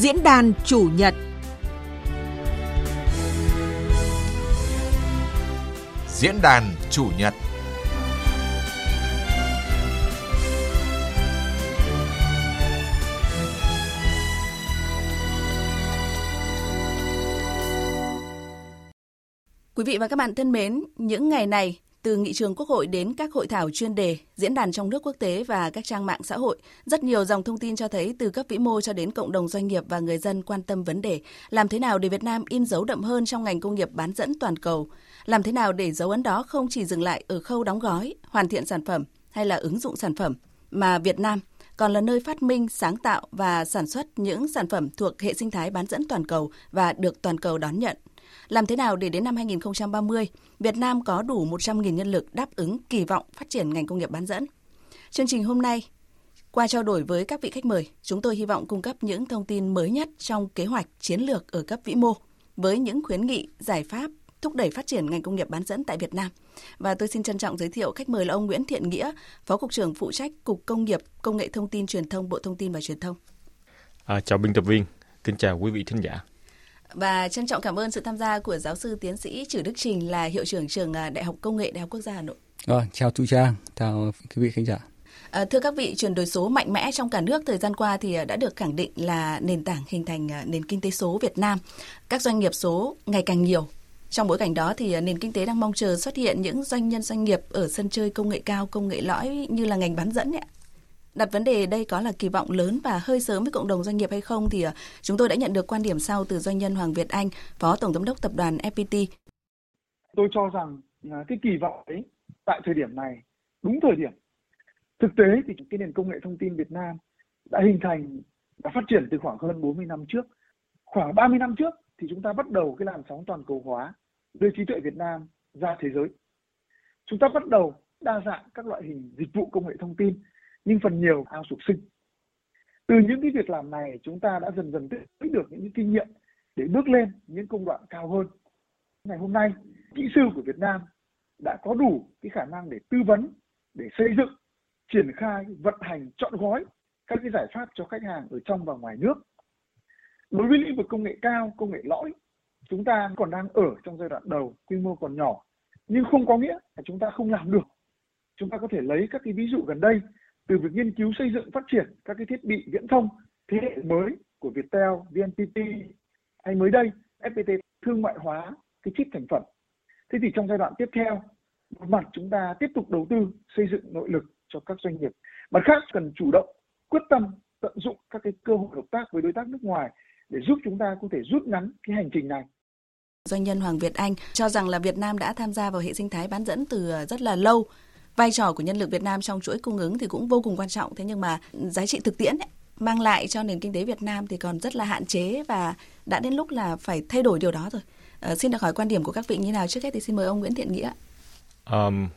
Diễn đàn chủ nhật. Diễn đàn chủ nhật. Quý vị và các bạn thân mến, những ngày này, từ nghị trường Quốc hội đến các hội thảo chuyên đề, diễn đàn trong nước quốc tế và các trang mạng xã hội, rất nhiều dòng thông tin cho thấy từ cấp vĩ mô cho đến cộng đồng doanh nghiệp và người dân quan tâm vấn đề. Làm thế nào để Việt Nam in dấu đậm hơn trong ngành công nghiệp bán dẫn toàn cầu, làm thế nào để dấu ấn đó không chỉ dừng lại ở khâu đóng gói, hoàn thiện sản phẩm hay là ứng dụng sản phẩm, mà Việt Nam còn là nơi phát minh, sáng tạo và sản xuất những sản phẩm thuộc hệ sinh thái bán dẫn toàn cầu và được toàn cầu đón nhận. Làm thế nào để đến năm 2030, Việt Nam có đủ 100.000 nhân lực đáp ứng kỳ vọng phát triển ngành công nghiệp bán dẫn? Chương trình hôm nay, qua trao đổi với các vị khách mời, chúng tôi hy vọng cung cấp những thông tin mới nhất trong kế hoạch chiến lược ở cấp vĩ mô với những khuyến nghị, giải pháp thúc đẩy phát triển ngành công nghiệp bán dẫn tại Việt Nam. Và tôi xin trân trọng giới thiệu khách mời là ông Nguyễn Thiện Nghĩa, Phó Cục trưởng phụ trách Cục Công nghiệp, Công nghệ Thông tin Truyền thông Bộ Thông tin và Truyền thông. À, chào biên tập viên, kính chào quý vị thính giả. Và trân trọng cảm ơn sự tham gia của giáo sư tiến sĩ Trử Đức Trình là hiệu trưởng trường à, Đại học Công nghệ Đại học Quốc gia Hà Nội. À, chào Thu Trang, chào quý vị khán giả. À, thưa các vị, chuyển đổi số mạnh mẽ trong cả nước thời gian qua thì à, đã được khẳng định là nền tảng hình thành à, nền kinh tế số Việt Nam. Các doanh nghiệp số ngày càng nhiều. Trong bối cảnh đó thì nền kinh tế đang mong chờ xuất hiện những doanh nhân doanh nghiệp ở sân chơi công nghệ cao, công nghệ lõi như là ngành bán dẫn ấy. Đặt vấn đề đây có là kỳ vọng lớn và hơi sớm với cộng đồng doanh nghiệp hay không thì ờ, chúng tôi đã nhận được quan điểm sau từ doanh nhân Hoàng Việt Anh, Phó Tổng Giám đốc Tập đoàn FPT. Tôi cho rằng ờ, cái kỳ vọng ấy tại thời điểm này đúng thời điểm. Thực tế thì cái nền công nghệ thông tin Việt Nam đã hình thành và phát triển từ khoảng hơn 40 năm trước. Khoảng 30 năm trước thì chúng ta bắt đầu cái làn sóng toàn cầu hóa đưa trí tuệ Việt Nam ra thế giới. Chúng ta bắt đầu đa dạng các loại hình dịch vụ công nghệ thông tin nhưng phần nhiều ao sụp sinh. Từ những cái việc làm này chúng ta đã dần dần tích được những kinh nghiệm để bước lên những công đoạn cao hơn. Ngày hôm nay, kỹ sư của Việt Nam đã có đủ cái khả năng để tư vấn, để xây dựng, triển khai, vận hành, chọn gói các cái giải pháp cho khách hàng ở trong và ngoài nước. Đối với lĩnh vực công nghệ cao, công nghệ lõi, chúng ta còn đang ở trong giai đoạn đầu, quy mô còn nhỏ, nhưng không có nghĩa là chúng ta không làm được. Chúng ta có thể lấy các cái ví dụ gần đây từ việc nghiên cứu xây dựng phát triển các cái thiết bị viễn thông thế hệ mới của Viettel, VNPT hay mới đây FPT thương mại hóa cái chip thành phẩm. Thế thì trong giai đoạn tiếp theo, một mặt chúng ta tiếp tục đầu tư xây dựng nội lực cho các doanh nghiệp, mặt khác cần chủ động quyết tâm tận dụng các cái cơ hội hợp tác với đối tác nước ngoài để giúp chúng ta có thể rút ngắn cái hành trình này. Doanh nhân Hoàng Việt Anh cho rằng là Việt Nam đã tham gia vào hệ sinh thái bán dẫn từ rất là lâu vai trò của nhân lực Việt Nam trong chuỗi cung ứng thì cũng vô cùng quan trọng thế nhưng mà giá trị thực tiễn ấy, mang lại cho nền kinh tế Việt Nam thì còn rất là hạn chế và đã đến lúc là phải thay đổi điều đó rồi. À, xin được hỏi quan điểm của các vị như nào trước hết thì xin mời ông Nguyễn Thiện Nghĩa. Um,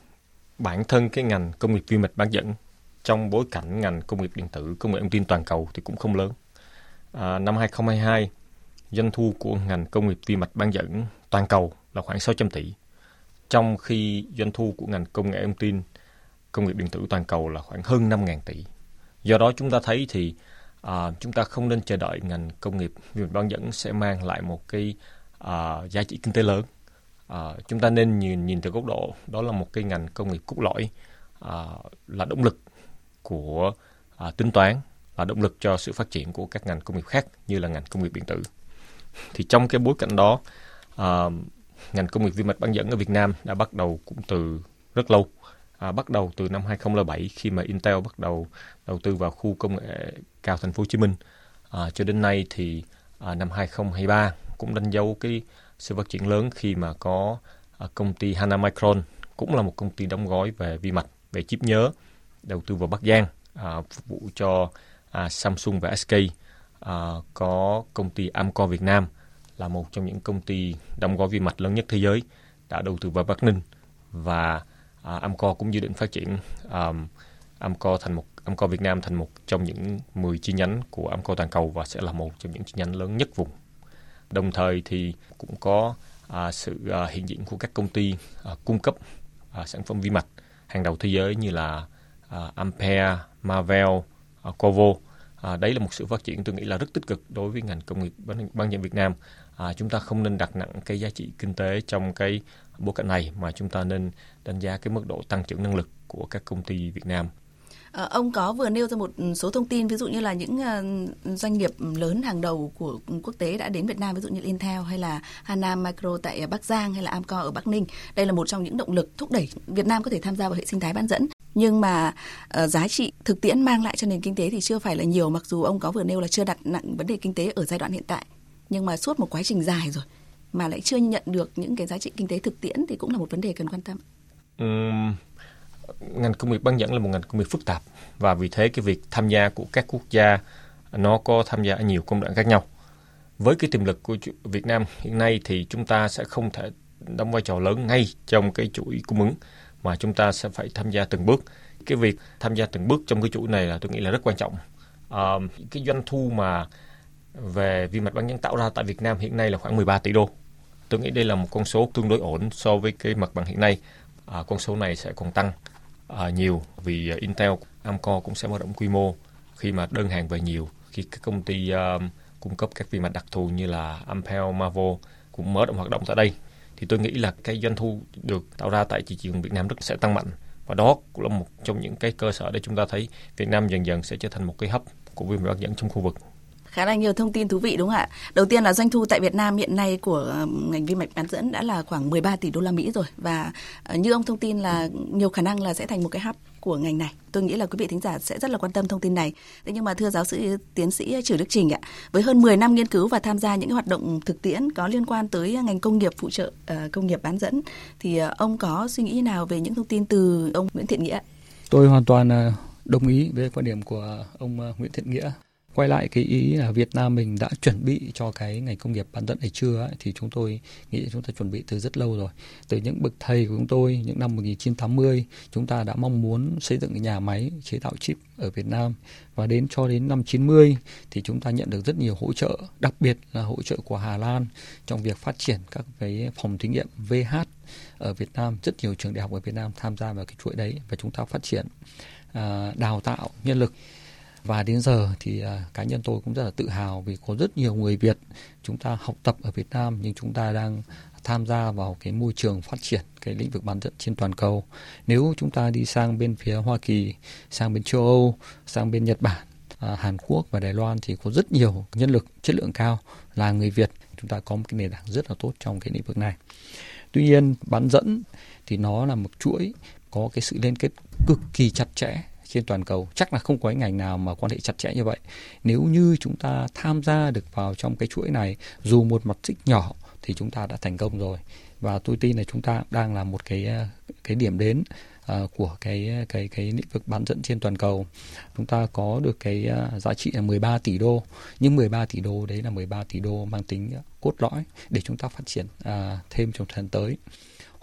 bản thân cái ngành công nghiệp vi mạch bán dẫn trong bối cảnh ngành công nghiệp điện tử, công nghệ thông tin toàn cầu thì cũng không lớn. À, năm 2022, doanh thu của ngành công nghiệp vi mạch bán dẫn toàn cầu là khoảng 600 tỷ trong khi doanh thu của ngành công nghệ thông tin, công nghiệp điện tử toàn cầu là khoảng hơn 5.000 tỷ. Do đó chúng ta thấy thì à, chúng ta không nên chờ đợi ngành công nghiệp bán dẫn sẽ mang lại một cái à, giá trị kinh tế lớn. À, chúng ta nên nhìn nhìn từ góc độ đó là một cái ngành công nghiệp cốt lõi à, là động lực của à, tính toán là động lực cho sự phát triển của các ngành công nghiệp khác như là ngành công nghiệp điện tử. Thì trong cái bối cảnh đó à, ngành công nghiệp vi mạch bán dẫn ở Việt Nam đã bắt đầu cũng từ rất lâu. À, bắt đầu từ năm 2007 khi mà Intel bắt đầu đầu tư vào khu công nghệ cao thành phố Hồ Chí Minh. À, cho đến nay thì à, năm 2023 cũng đánh dấu cái sự phát triển lớn khi mà có à, công ty Hana Micron cũng là một công ty đóng gói về vi mạch, về chip nhớ đầu tư vào Bắc Giang à, phục vụ cho à, Samsung và SK. À, có công ty Amcor Việt Nam là một trong những công ty đóng gói vi mạch lớn nhất thế giới đã đầu tư vào Bắc Ninh và à, Amco cũng dự định phát triển um, Amco thành một amco Việt Nam thành một trong những 10 chi nhánh của amco toàn cầu và sẽ là một trong những chi nhánh lớn nhất vùng. Đồng thời thì cũng có à, sự à, hiện diện của các công ty à, cung cấp à, sản phẩm vi mạch hàng đầu thế giới như là à, Ampere, Marvel, à, Covo. À, đấy là một sự phát triển tôi nghĩ là rất tích cực đối với ngành công nghiệp bán dẫn Việt Nam. À, chúng ta không nên đặt nặng cái giá trị kinh tế trong cái bối cảnh này mà chúng ta nên đánh giá cái mức độ tăng trưởng năng lực của các công ty Việt Nam À, ông có vừa nêu ra một số thông tin ví dụ như là những uh, doanh nghiệp lớn hàng đầu của quốc tế đã đến Việt Nam ví dụ như Intel hay là Hanam Micro tại Bắc Giang hay là Amcor ở Bắc Ninh. Đây là một trong những động lực thúc đẩy Việt Nam có thể tham gia vào hệ sinh thái bán dẫn. Nhưng mà uh, giá trị thực tiễn mang lại cho nền kinh tế thì chưa phải là nhiều mặc dù ông có vừa nêu là chưa đặt nặng vấn đề kinh tế ở giai đoạn hiện tại. Nhưng mà suốt một quá trình dài rồi mà lại chưa nhận được những cái giá trị kinh tế thực tiễn thì cũng là một vấn đề cần quan tâm. Um, ngành công nghiệp bán dẫn là một ngành công nghiệp phức tạp và vì thế cái việc tham gia của các quốc gia nó có tham gia ở nhiều công đoạn khác nhau. Với cái tiềm lực của Việt Nam hiện nay thì chúng ta sẽ không thể đóng vai trò lớn ngay trong cái chuỗi cung ứng mà chúng ta sẽ phải tham gia từng bước. Cái việc tham gia từng bước trong cái chuỗi này là tôi nghĩ là rất quan trọng. À, cái doanh thu mà về vi mạch bán dẫn tạo ra tại Việt Nam hiện nay là khoảng 13 tỷ đô. Tôi nghĩ đây là một con số tương đối ổn so với cái mặt bằng hiện nay. À, con số này sẽ còn tăng à, nhiều vì à, Intel, Amcor cũng sẽ mở rộng quy mô khi mà đơn hàng về nhiều khi các công ty uh, cung cấp các vi mạch đặc thù như là Ampel, Marvel cũng mở rộng hoạt động tại đây thì tôi nghĩ là cái doanh thu được tạo ra tại thị trường Việt Nam rất sẽ tăng mạnh và đó cũng là một trong những cái cơ sở để chúng ta thấy Việt Nam dần dần sẽ trở thành một cái hấp của vi mạch bán dẫn trong khu vực khá là nhiều thông tin thú vị đúng không ạ? Đầu tiên là doanh thu tại Việt Nam hiện nay của ngành vi mạch bán dẫn đã là khoảng 13 tỷ đô la Mỹ rồi và ờ, như ông thông tin là nhiều khả năng là sẽ thành một cái hub của ngành này. Tôi nghĩ là quý vị thính giả sẽ rất là quan tâm thông tin này. Thế nhưng mà thưa giáo sư tiến sĩ Trử Đức Trình ạ, với hơn 10 năm nghiên cứu và tham gia những hoạt động thực tiễn có liên quan tới ngành công nghiệp phụ trợ ờ, công nghiệp bán dẫn thì ờ, ông có suy nghĩ nào về những thông tin từ ông Nguyễn Thiện Nghĩa? Tôi hoàn toàn đồng ý với quan điểm của ông Nguyễn Thiện Nghĩa quay lại cái ý là Việt Nam mình đã chuẩn bị cho cái ngành công nghiệp bán dẫn này chưa ấy, thì chúng tôi nghĩ chúng ta chuẩn bị từ rất lâu rồi. Từ những bậc thầy của chúng tôi những năm 1980 chúng ta đã mong muốn xây dựng nhà máy chế tạo chip ở Việt Nam. Và đến cho đến năm 90 thì chúng ta nhận được rất nhiều hỗ trợ, đặc biệt là hỗ trợ của Hà Lan trong việc phát triển các cái phòng thí nghiệm VH ở Việt Nam, rất nhiều trường đại học ở Việt Nam tham gia vào cái chuỗi đấy và chúng ta phát triển à, đào tạo nhân lực và đến giờ thì uh, cá nhân tôi cũng rất là tự hào vì có rất nhiều người Việt chúng ta học tập ở Việt Nam nhưng chúng ta đang tham gia vào cái môi trường phát triển cái lĩnh vực bán dẫn trên toàn cầu. Nếu chúng ta đi sang bên phía Hoa Kỳ, sang bên châu Âu, sang bên Nhật Bản, à, Hàn Quốc và Đài Loan thì có rất nhiều nhân lực chất lượng cao là người Việt. Chúng ta có một cái nền tảng rất là tốt trong cái lĩnh vực này. Tuy nhiên bán dẫn thì nó là một chuỗi có cái sự liên kết cực kỳ chặt chẽ trên toàn cầu. Chắc là không có ngành nào mà quan hệ chặt chẽ như vậy. Nếu như chúng ta tham gia được vào trong cái chuỗi này dù một mặt tích nhỏ thì chúng ta đã thành công rồi. Và tôi tin là chúng ta đang là một cái cái điểm đến uh, của cái cái cái lĩnh vực bán dẫn trên toàn cầu. Chúng ta có được cái uh, giá trị là 13 tỷ đô. Nhưng 13 tỷ đô đấy là 13 tỷ đô mang tính cốt lõi để chúng ta phát triển uh, thêm trong thời gian tới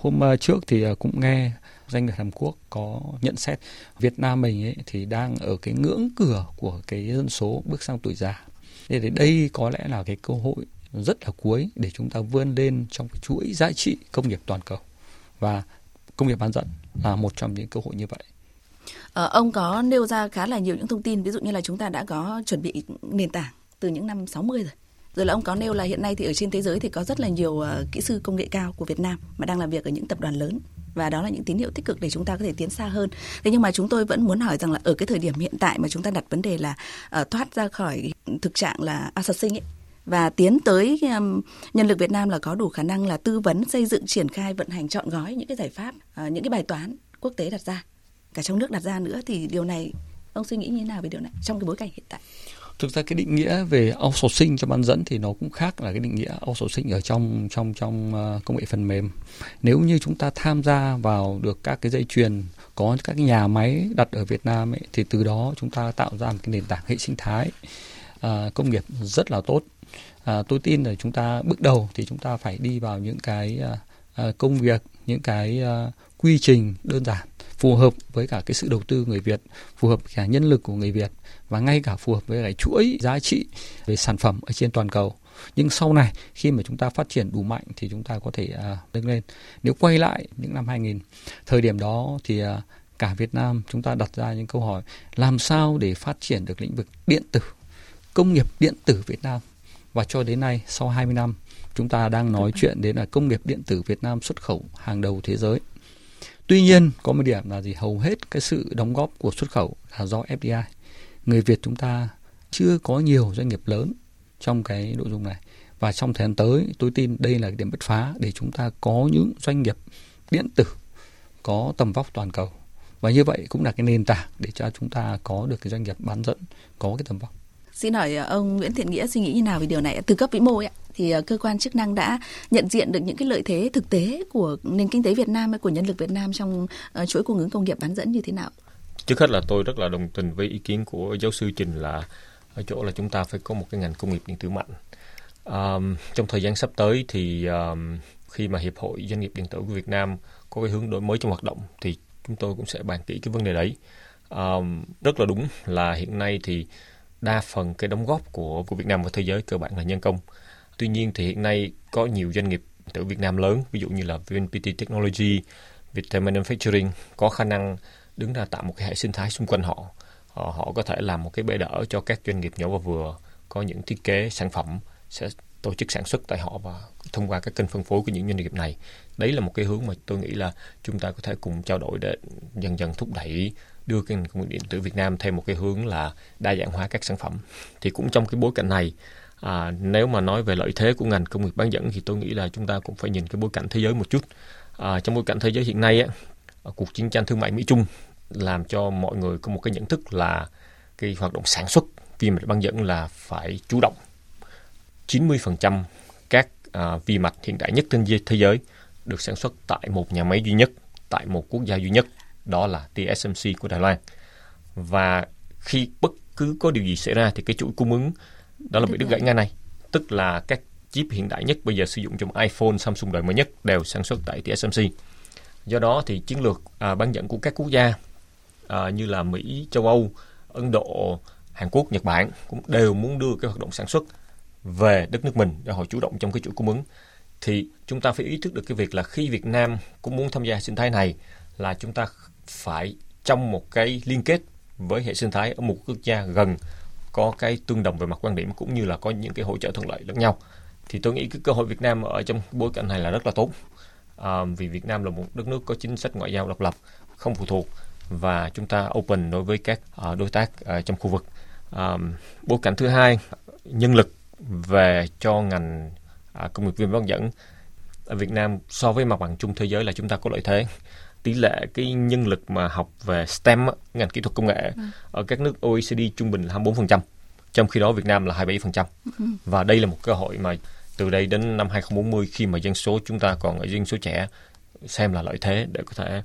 hôm ờ, trước thì ờ, cũng nghe doanh nghiệp Hàn Quốc có nhận xét Việt Nam mình ấy thì đang ở cái ngưỡng cửa của cái dân số bước sang tuổi già. Thế đây có lẽ là cái cơ hội rất là cuối để chúng ta vươn lên trong cái chuỗi giá trị công nghiệp toàn cầu và công nghiệp bán dẫn là một trong những cơ hội như vậy. Ờ, ông có nêu ra khá là nhiều những thông tin ví dụ như là chúng ta đã có chuẩn bị nền tảng từ những năm 60 rồi. Rồi là ông có nêu là hiện nay thì ở trên thế giới thì có rất là nhiều uh, kỹ sư công nghệ cao của Việt Nam mà đang làm việc ở những tập đoàn lớn và đó là những tín hiệu tích cực để chúng ta có thể tiến xa hơn. Thế nhưng mà chúng tôi vẫn muốn hỏi rằng là ở cái thời điểm hiện tại mà chúng ta đặt vấn đề là uh, thoát ra khỏi thực trạng là outsourcing ấy và tiến tới um, nhân lực Việt Nam là có đủ khả năng là tư vấn xây dựng triển khai vận hành chọn gói những cái giải pháp uh, những cái bài toán quốc tế đặt ra cả trong nước đặt ra nữa thì điều này ông suy nghĩ như thế nào về điều này trong cái bối cảnh hiện tại thực ra cái định nghĩa về outsourcing cho bán dẫn thì nó cũng khác là cái định nghĩa outsourcing ở trong trong trong ờ, công nghệ phần mềm. Nếu như chúng ta tham gia vào được các cái dây chuyền có các cái nhà máy đặt ở Việt Nam ấy, thì từ đó chúng ta tạo ra một cái nền tảng hệ sinh thái uh, công nghiệp rất là tốt. Uh, tôi tin là chúng ta bước đầu thì chúng ta phải đi vào những cái uh, công việc những cái uh, quy trình đơn giản phù hợp với cả cái sự đầu tư người Việt, phù hợp cả nhân lực của người Việt và ngay cả phù hợp với cái chuỗi giá trị về sản phẩm ở trên toàn cầu. Nhưng sau này khi mà chúng ta phát triển đủ mạnh thì chúng ta có thể uh, nâng lên. Nếu quay lại những năm 2000, thời điểm đó thì uh, cả Việt Nam chúng ta đặt ra những câu hỏi làm sao để phát triển được lĩnh vực điện tử công nghiệp điện tử Việt Nam và cho đến nay sau 20 năm chúng ta đang nói chuyện đến là công nghiệp điện tử Việt Nam xuất khẩu hàng đầu thế giới. Tuy nhiên, có một điểm là gì? Hầu hết cái sự đóng góp của xuất khẩu là do FDI. Người Việt chúng ta chưa có nhiều doanh nghiệp lớn trong cái nội dung này. Và trong thời gian tới, tôi tin đây là điểm bứt phá để chúng ta có những doanh nghiệp điện tử có tầm vóc toàn cầu. Và như vậy cũng là cái nền tảng để cho chúng ta có được cái doanh nghiệp bán dẫn, có cái tầm vóc. Xin hỏi ờ, ông Nguyễn Thiện Nghĩa suy nghĩ như nào về điều này? Từ cấp vĩ mô ấy, thì ờ, cơ quan chức năng đã nhận diện được những cái lợi thế thực tế của nền kinh tế Việt Nam hay của nhân lực Việt Nam trong ờ, chuỗi cung ứng công nghiệp bán dẫn như thế nào? Trước hết là tôi rất là đồng tình với ý kiến của giáo sư Trình là ở chỗ là chúng ta phải có một cái ngành công nghiệp điện tử mạnh. Um, trong thời gian sắp tới thì um, khi mà hiệp hội doanh nghiệp điện tử của Việt Nam có cái hướng đổi mới trong hoạt động thì chúng tôi cũng sẽ bàn kỹ cái vấn đề đấy. Um, rất là đúng là hiện nay thì đa phần cái đóng góp của của Việt Nam và thế giới cơ bản là nhân công. Tuy nhiên thì hiện nay có nhiều doanh nghiệp từ Việt Nam lớn, ví dụ như là VNPT Technology, Viettel Manufacturing có khả năng đứng ra tạo một cái hệ sinh thái xung quanh họ. Họ, họ có thể làm một cái bệ đỡ cho các doanh nghiệp nhỏ và vừa có những thiết kế sản phẩm sẽ tổ chức sản xuất tại họ và thông qua các kênh phân phối của những doanh nghiệp này. Đấy là một cái hướng mà tôi nghĩ là chúng ta có thể cùng trao đổi để dần dần thúc đẩy đưa cái công nghiệp điện tử Việt Nam thêm một cái hướng là đa dạng hóa các sản phẩm. Thì cũng trong cái bối cảnh này, à, nếu mà nói về lợi thế của ngành công nghiệp bán dẫn thì tôi nghĩ là chúng ta cũng phải nhìn cái bối cảnh thế giới một chút. À, trong bối cảnh thế giới hiện nay, á, cuộc chiến tranh thương mại Mỹ Trung làm cho mọi người có một cái nhận thức là cái hoạt động sản xuất vi mạch bán dẫn là phải chủ động. 90% các à, vi mạch hiện đại nhất trên thế giới được sản xuất tại một nhà máy duy nhất, tại một quốc gia duy nhất đó là TSMC của Đài Loan. Và khi bất cứ có điều gì xảy ra thì cái chuỗi cung ứng đó là bị đứt gãy ngay này. Tức là các chip hiện đại nhất bây giờ sử dụng trong iPhone, Samsung đời mới nhất đều sản xuất tại TSMC. Do đó thì chiến lược à, bán dẫn của các quốc gia à, như là Mỹ, châu Âu, Ấn Độ, Hàn Quốc, Nhật Bản cũng đều muốn đưa cái hoạt động sản xuất về đất nước mình để họ chủ động trong cái chuỗi cung ứng. Thì chúng ta phải ý thức được cái việc là khi Việt Nam cũng muốn tham gia sinh thái này là chúng ta phải trong một cái liên kết với hệ sinh thái ở một quốc gia gần có cái tương đồng về mặt quan điểm cũng như là có những cái hỗ trợ thuận lợi lẫn nhau. Thì tôi nghĩ cái cơ hội Việt Nam ở trong bối cảnh này là rất là tốt. À, vì Việt Nam là một đất nước có chính sách ngoại giao độc lập không phụ thuộc và chúng ta open đối với các uh, đối tác uh, trong khu vực. Uh, bối cảnh thứ hai nhân lực về cho ngành uh, công nghiệp viên bán dẫn. Ở Việt Nam so với mặt bằng chung thế giới là chúng ta có lợi thế tỷ lệ cái nhân lực mà học về STEM ngành kỹ thuật công nghệ ừ. ở các nước OECD trung bình là 24%, trong khi đó Việt Nam là 27%. Ừ. Và đây là một cơ hội mà từ đây đến năm 2040 khi mà dân số chúng ta còn ở dân số trẻ xem là lợi thế để có thể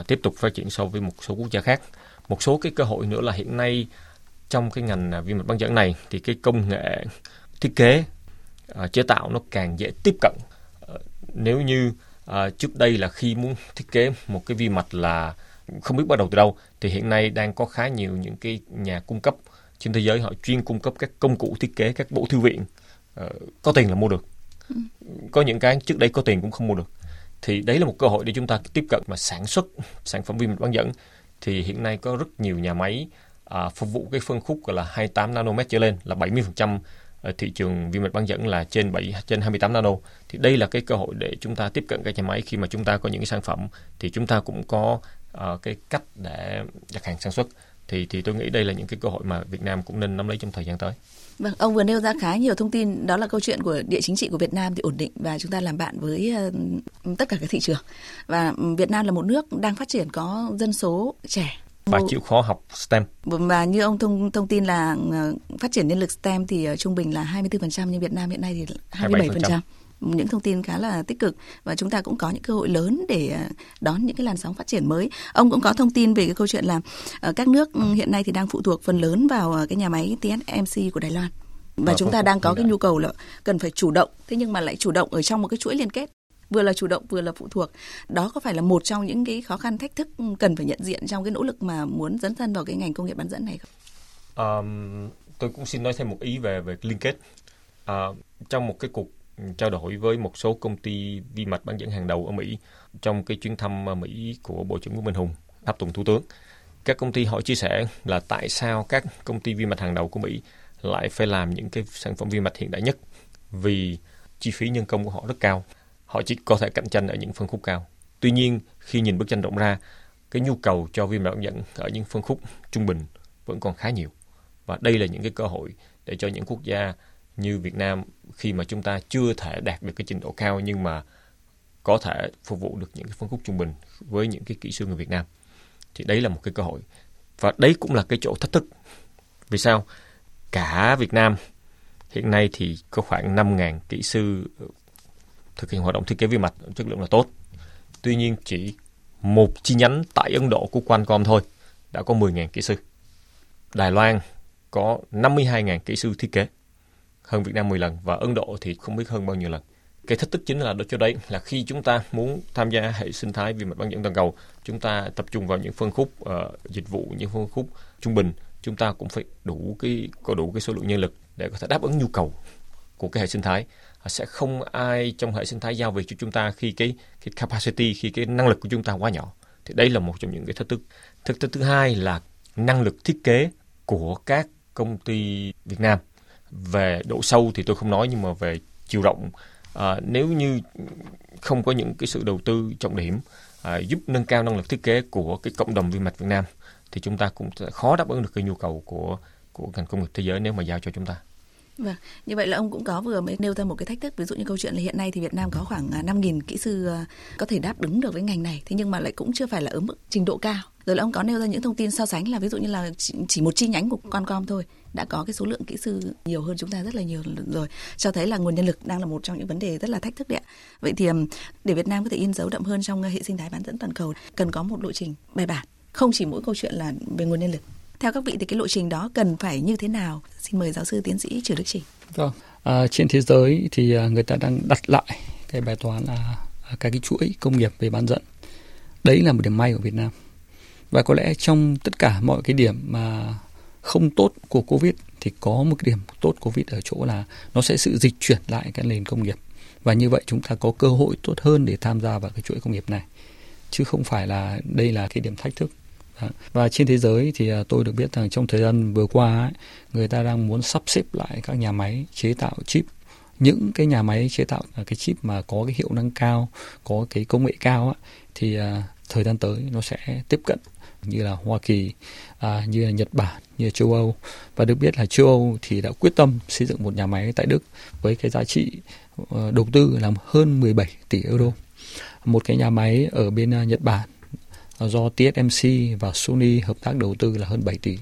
uh, tiếp tục phát triển so với một số quốc gia khác. Một số cái cơ hội nữa là hiện nay trong cái ngành uh, vi mạch bán dẫn này thì cái công nghệ thiết kế uh, chế tạo nó càng dễ tiếp cận. Uh, nếu như à, trước đây là khi muốn thiết kế một cái vi mạch là không biết bắt đầu từ đâu thì hiện nay đang có khá nhiều những cái nhà cung cấp trên thế giới họ chuyên cung cấp các công cụ thiết kế các bộ thư viện uh, có tiền là mua được. Ừ. có những cái trước đây có tiền cũng không mua được. Thì đấy là một cơ hội để chúng ta tiếp cận mà sản xuất sản phẩm vi mạch bán dẫn. Thì hiện nay có rất nhiều nhà máy à, phục vụ cái phân khúc gọi là 28 nanomet trở lên là 70% ở thị trường vi mạch bán dẫn là trên 7 trên 28 nano thì đây là cái cơ hội để chúng ta tiếp cận các nhà máy. Khi mà chúng ta có những cái sản phẩm thì chúng ta cũng có uh, cái cách để đặt hàng sản xuất. Thì thì tôi nghĩ đây là những cái cơ hội mà Việt Nam cũng nên nắm lấy trong thời gian tới. Vâng, ông vừa nêu ra khá nhiều thông tin. Đó là câu chuyện của địa chính trị của Việt Nam thì ổn định và chúng ta làm bạn với ờ, tất cả các thị trường. Và Việt Nam là một nước đang phát triển có dân số trẻ và chịu khó học STEM. Và như ông thông thông tin là ờ, phát triển nhân lực STEM thì uh, trung bình là 24% nhưng Việt Nam hiện nay thì 27%. 27% những thông tin khá là tích cực và chúng ta cũng có những cơ hội lớn để ờ, đón những cái làn sóng phát triển mới. Ông cũng có thông tin về cái câu chuyện là các nước ừ, hiện nay thì đang phụ thuộc phần lớn vào cái nhà máy TSMC của Đài Loan và à, chúng ta đang có cái nhu cầu là cần phải chủ động thế nhưng mà lại chủ động ở trong một cái chuỗi liên kết vừa là chủ động vừa là phụ thuộc đó có phải là một trong những cái khó khăn thách thức cần phải nhận diện trong cái nỗ lực mà muốn dấn thân vào cái ngành công nghiệp bán dẫn này không? Um, tôi cũng xin nói thêm một ý về về liên kết uh, trong một cái cuộc trao đổi với một số công ty vi mạch bán dẫn hàng đầu ở Mỹ trong cái chuyến thăm Mỹ của Bộ trưởng Nguyễn Minh Hùng tháp tùng thủ tướng các công ty họ chia sẻ là tại sao các công ty vi mạch hàng đầu của Mỹ lại phải làm những cái sản phẩm vi mạch hiện đại nhất vì chi phí nhân công của họ rất cao. Họ chỉ có thể cạnh tranh ở những phân khúc cao. Tuy nhiên, khi nhìn bức tranh rộng ra, cái nhu cầu cho viên mạch dẫn ở những phân khúc trung bình vẫn còn khá nhiều. Và đây là những cái cơ hội để cho những quốc gia như Việt Nam khi mà chúng ta chưa thể đạt được cái trình độ cao nhưng mà có thể phục vụ được những cái phân khúc trung bình với những cái kỹ sư người Việt Nam. Thì đấy là một cái cơ hội. Và đấy cũng là cái chỗ thách thức. Vì sao? Cả Việt Nam hiện nay thì có khoảng 5.000 kỹ sư thực hiện hoạt động thiết kế vi mạch chất lượng là tốt. Tuy nhiên chỉ một chi nhánh tại Ấn Độ của Qualcomm thôi đã có 10.000 kỹ sư. Đài Loan có 52.000 kỹ sư thiết kế, hơn Việt Nam 10 lần và Ấn Độ thì không biết hơn bao nhiêu lần. Cái thách thức chính là đó cho đấy là khi chúng ta muốn tham gia hệ sinh thái vi mạch bán dẫn toàn cầu, chúng ta tập trung vào những phân khúc uh, dịch vụ, những phân khúc trung bình, chúng ta cũng phải đủ cái có đủ cái số lượng nhân lực để có thể đáp ứng nhu cầu của cái hệ sinh thái sẽ không ai trong hệ sinh thái giao việc cho chúng ta khi cái cái capacity khi cái năng lực của chúng ta quá nhỏ. Thì đây là một trong những cái thách thức. Thách thức thứ hai là năng lực thiết kế của các công ty Việt Nam. Về độ sâu thì tôi không nói nhưng mà về chiều rộng à, nếu như không có những cái sự đầu tư trọng điểm à, giúp nâng cao năng lực thiết kế của cái cộng đồng vi mạch Việt Nam thì chúng ta cũng khó đáp ứng được cái nhu cầu của của ngành công nghiệp thế giới nếu mà giao cho chúng ta. Vâng, như vậy là ông cũng có vừa mới nêu ra một cái thách thức ví dụ như câu chuyện là hiện nay thì Việt Nam có khoảng à, 5.000 kỹ sư à, có thể đáp ứng được với ngành này thế nhưng mà lại cũng chưa phải là ở mức trình độ cao. Rồi là ông có nêu ra những thông tin so sánh là ví dụ như là chỉ một chi nhánh của Concom thôi đã có cái số lượng kỹ sư nhiều hơn chúng ta rất là nhiều rồi cho thấy là nguồn nhân lực đang là một trong những vấn đề rất là thách thức đấy ạ. Vậy thì để Việt Nam có thể in dấu đậm hơn trong hệ sinh thái bán dẫn toàn cầu cần có một lộ trình bài bản không chỉ mỗi câu chuyện là về nguồn nhân lực theo các vị thì cái lộ trình đó cần phải như thế nào? Xin mời giáo sư tiến sĩ trừ đức trình vâng à, trên thế giới thì à, người ta đang đặt lại cái bài toán là cái cái chuỗi công nghiệp về bán dẫn. Đấy là một điểm may của Việt Nam. Và có lẽ trong tất cả mọi cái điểm mà không tốt của Covid thì có một cái điểm tốt Covid ở chỗ là nó sẽ sự dịch chuyển lại cái nền công nghiệp. Và như vậy chúng ta có cơ hội tốt hơn để tham gia vào cái chuỗi công nghiệp này. Chứ không phải là đây là cái điểm thách thức và trên thế giới thì à, tôi được biết rằng trong thời gian vừa qua ấy, người ta đang muốn sắp xếp lại các nhà máy chế tạo chip những cái nhà máy chế tạo cái chip mà có cái hiệu năng cao có cái công nghệ cao á, thì à, thời gian tới nó sẽ tiếp cận như là Hoa Kỳ, à, như là Nhật Bản, như là châu Âu và được biết là châu Âu thì đã quyết tâm xây dựng một nhà máy tại Đức với cái giá trị ờ, đầu tư là hơn 17 tỷ euro. Một cái nhà máy ở bên à, Nhật Bản do TSMC và Sony hợp tác đầu tư là hơn 7 tỷ.